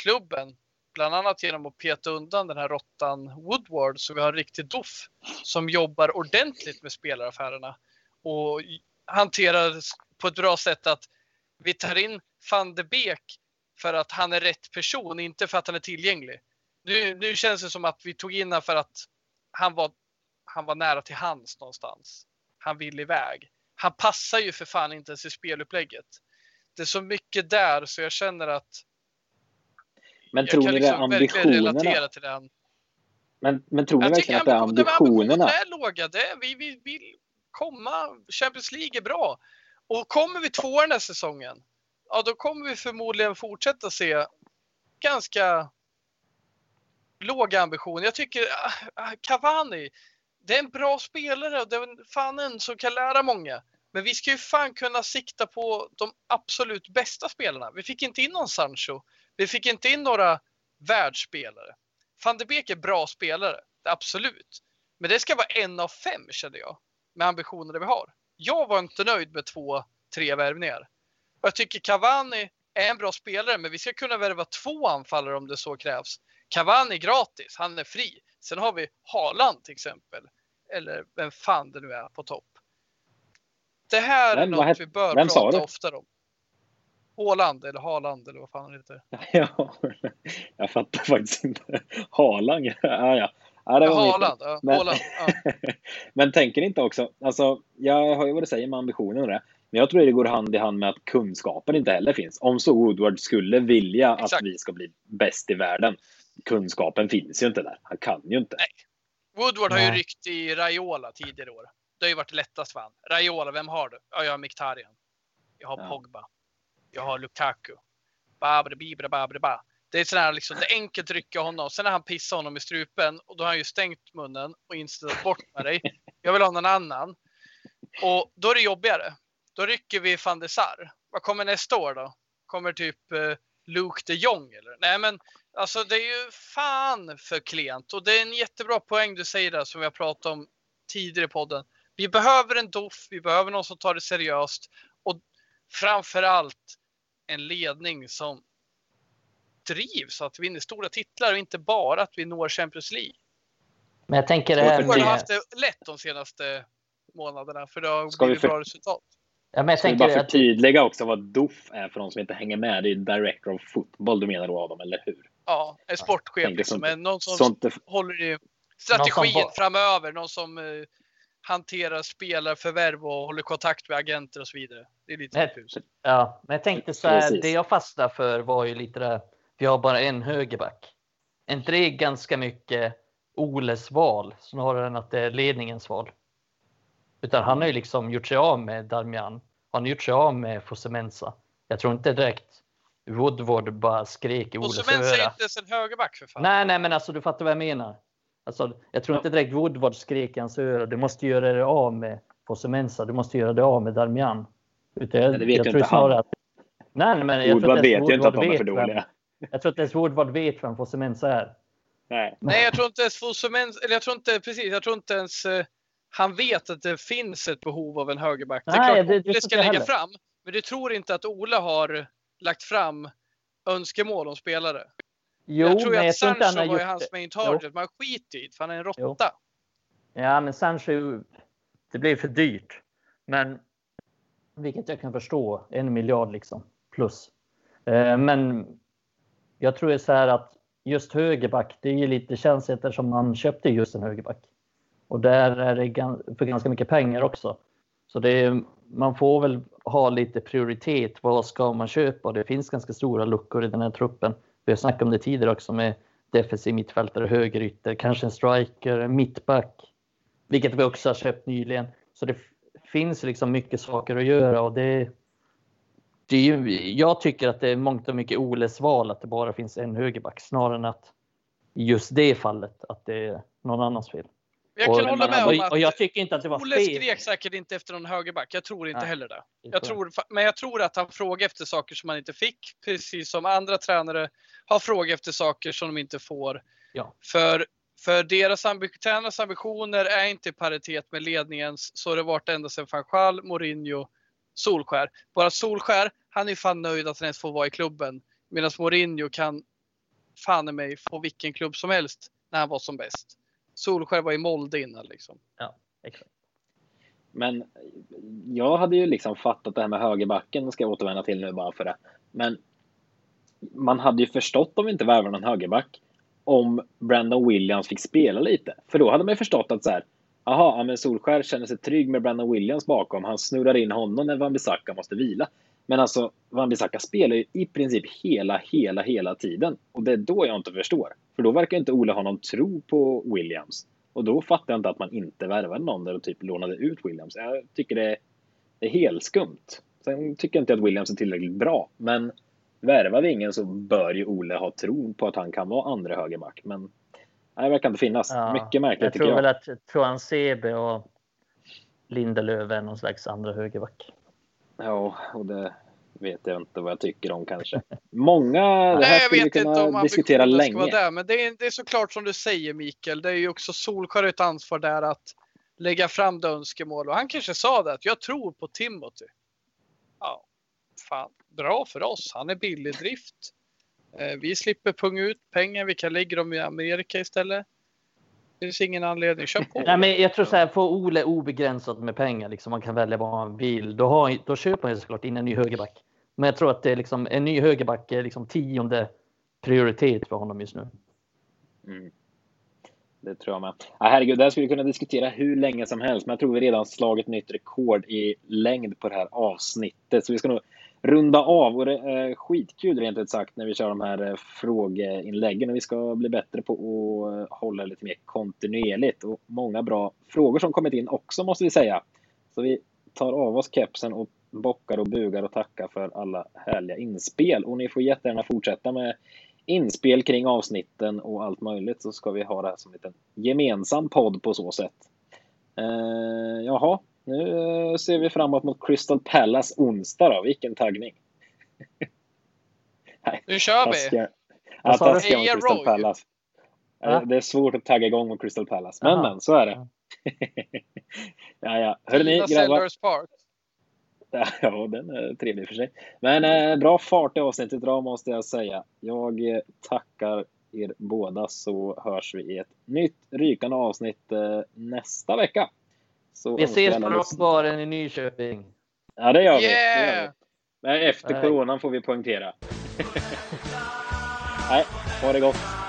klubben, bland annat genom att peta undan den här råttan Woodward så vi har en riktig doff som jobbar ordentligt med spelaraffärerna och hanterar på ett bra sätt att vi tar in van de Beek för att han är rätt person, inte för att han är tillgänglig. Nu, nu känns det som att vi tog in honom för att han var han var nära till hands någonstans. Han vill iväg. Han passar ju för fan inte ens i spelupplägget. Det är så mycket där så jag känner att men tror ni liksom det är ambitionerna? till den. Men, men tror ni verkligen att det är ambitionerna? är låga. Det, vi, vi vill komma. Champions League är bra. Och kommer vi tvåa den här säsongen, ja då kommer vi förmodligen fortsätta se ganska låga ambitioner. Jag tycker uh, Cavani, det är en bra spelare och det är fan en som kan lära många. Men vi ska ju fan kunna sikta på de absolut bästa spelarna. Vi fick inte in någon Sancho. Vi fick inte in några världsspelare. Van de Beek är bra spelare, absolut. Men det ska vara en av fem känner jag. Med ambitionerna vi har. Jag var inte nöjd med två, tre värvningar. Jag tycker Cavani är en bra spelare, men vi ska kunna värva två anfallare om det så krävs. Cavani är gratis, han är fri. Sen har vi Haaland till exempel. Eller vem fan det nu är på topp. Det här vem, är något vi bör vem prata oftare om. Haaland eller Haaland eller vad fan han heter. Ja, jag fattar faktiskt inte. Haaland, ja ja. Ja, det var Haaland, ja, men, Haaland, ja. men tänker inte också, alltså jag hör ju vad du säger med ambitionen och det. Men jag tror det går hand i hand med att kunskapen inte heller finns. Om så Woodward skulle vilja Exakt. att vi ska bli bäst i världen, kunskapen finns ju inte där. Han kan ju inte. Nej. Woodward har ju ryckt i Raiola tidigare år. Det har ju varit lättast för honom. Raiola, vem har du? Ja, jag har Mkhitaryan. Jag har ja. Pogba. Jag har Lukaku. Babre, bibre, babre, ba. Det är sådär liksom, det är enkelt att rycka honom. Sen när han pissar honom i strupen och då har han ju stängt munnen och inställt bort med dig. Jag vill ha någon annan. Och då är det jobbigare. Då rycker vi van de Sar. Vad kommer nästa år då? Kommer typ eh, Luke de Jong eller? Nej men alltså det är ju fan för klent och det är en jättebra poäng du säger där som vi har pratat om tidigare i podden. Vi behöver en doff, vi behöver någon som tar det seriöst och framför allt en ledning som drivs att vinna stora titlar och inte bara att vi når Champions League. Men jag tänker det här med... har haft det lätt de senaste månaderna för det har Ska blivit för... bra resultat. Ja, men jag Ska vi bara förtydliga att... också vad DOF är för de som inte hänger med? Det är Director of Football du menar då Adam, eller hur? Ja, en sportchef ja, liksom. Sånt, någon som sånt... håller i strategin någon framöver. Någon som uh, hanterar spelarförvärv och håller kontakt med agenter och så vidare. Det är lite men, Ja, men jag tänkte så här, det jag fastnade för var ju lite det vi har bara en högerback. Inte det ganska mycket Oles val snarare än att det är ledningens val? Utan han har ju liksom gjort sig av med Darmian. Han har gjort sig av med Fosemensa. Jag tror inte direkt Woodward bara skrek i Oles öra. Fosemensa är inte ens en högerback för fan. Nej, nej, men alltså du fattar vad jag menar. Alltså, jag tror inte direkt Woodward skrek i hans öra. Du måste göra dig av med Fosemensa. Du måste göra dig av med Darmian. Utan jag, det vet jag ju inte han. Att, nej, men jag Woodward vet ju inte att de är för dåliga. Jag tror inte ens Woodward vet vem Fosemensa är. Nej. Nej, jag tror inte ens Fosemensa, eller jag tror inte precis, jag tror inte ens uh, han vet att det finns ett behov av en högerback. Nej, det är klart det, ska lägga heller. fram, men du tror inte att Ole har lagt fram önskemål om spelare? Jo, jag tror men att Sancho han var ju hans main target. Man skiter i det, för han är en råtta. Jo. Ja, men Sancho, det blev för dyrt. Men vilket jag kan förstå, en miljard liksom plus. Eh, men jag tror så här att just högerback, det är ju lite känsligt eftersom man köpte just en högerback. Och där är det för ganska mycket pengar också. Så det är, man får väl ha lite prioritet. Vad ska man köpa? Det finns ganska stora luckor i den här truppen. Vi har snackat om det tidigare också med defensiv mittfältare, högerytter, kanske en striker, en mittback. Vilket vi också har köpt nyligen. Så det finns liksom mycket saker att göra och det, det är ju, jag tycker att det är mångt och mycket Oles val att det bara finns en högerback snarare än att just det fallet att det är någon annans fel. Jag kan och, hålla med om att och jag tycker inte att det var Ole skrek säkert inte efter någon högerback. Jag tror inte Nej, heller det. Jag tror, men jag tror att han frågade efter saker som han inte fick, precis som andra tränare har frågat efter saker som de inte får. Ja. För, för deras ambi tränarnas ambitioner är inte i paritet med ledningens, så har det varit ända sedan van Gaal, Mourinho, Solskär. Bara Solskär, han är fan nöjd att han ens får vara i klubben. Medan Mourinho kan fan i mig få vilken klubb som helst när han var som bäst. Solskär var i Molde innan liksom. Ja, exakt. Men jag hade ju liksom fattat det här med högerbacken, ska jag återvända till nu bara för det. Men man hade ju förstått om vi inte värvar någon högerback om Brandon Williams fick spela lite. För då hade man ju förstått att så här, aha, men Solskär känner sig trygg med Brandon Williams bakom. Han snurrar in honom när Wan-Bissaka måste vila. Men alltså, Wan-Bissaka spelar ju i princip hela, hela, hela tiden. Och det är då jag inte förstår. För då verkar inte Ole ha någon tro på Williams. Och då fattar jag inte att man inte värvade någon där och typ lånade ut Williams. Jag tycker det är, det är helt skumt. Sen tycker jag inte att Williams är tillräckligt bra. Men värvar vi ingen så bör ju Ole ha tron på att han kan vara andra högerback. Men Nej, det verkar inte finnas. Ja, Mycket märkligt jag tycker jag. väl att Tuan Sebe och Lindelöf är någon slags andra högerback. Ja, och det vet jag inte vad jag tycker om kanske. Många, det här skulle vi kunna diskutera länge. Vara där, men det är, det är såklart som du säger Mikael, det är ju också Solskjaer ett ansvar där att lägga fram det önskemål och han kanske sa det att jag tror på Timothy. Ja, fan, bra för oss. Han är billig drift. Eh, vi slipper punga ut pengar, vi kan lägga dem i Amerika istället. Finns ingen anledning, kör på. Nej, men jag tror så här, får Ole obegränsat med pengar, liksom, man kan välja vad man vill, då, har, då köper man såklart in en ny högerback. Men jag tror att det är liksom, en ny högerback är liksom tionde prioritet för honom just nu. Mm. Det tror jag med. Ja, herregud, det här skulle vi kunna diskutera hur länge som helst, men jag tror vi redan slagit nytt rekord i längd på det här avsnittet. Så vi ska nog runda av. Och det är skitkul rent ut sagt när vi kör de här eh, frågeinläggen. Och vi ska bli bättre på att eh, hålla lite mer kontinuerligt. Och många bra frågor som kommit in också måste vi säga. Så vi tar av oss kepsen och bockar och bugar och tackar för alla härliga inspel. Och ni får jättegärna fortsätta med inspel kring avsnitten och allt möjligt så ska vi ha det här som en gemensam podd på så sätt. Eh, jaha, nu eh, ser vi framåt mot Crystal Palace onsdag då. Vilken taggning! Nej, nu kör vi! Ja, taskiga mot Crystal Palace. Ja? Det är svårt att tagga igång mot Crystal Palace. Men, men, så är det. ja, ja. Hörrni, grabbar. Park. Ja, den är trevlig för sig. Men eh, bra fart i avsnittet idag måste jag säga. Jag eh, tackar er båda så hörs vi i ett nytt rykande avsnitt eh, nästa vecka. Så vi ses på Rockbaren i Nyköping. Ja, det gör, yeah! vi. det gör vi. Men efter Nej. coronan får vi poängtera. Nej, ha det gott.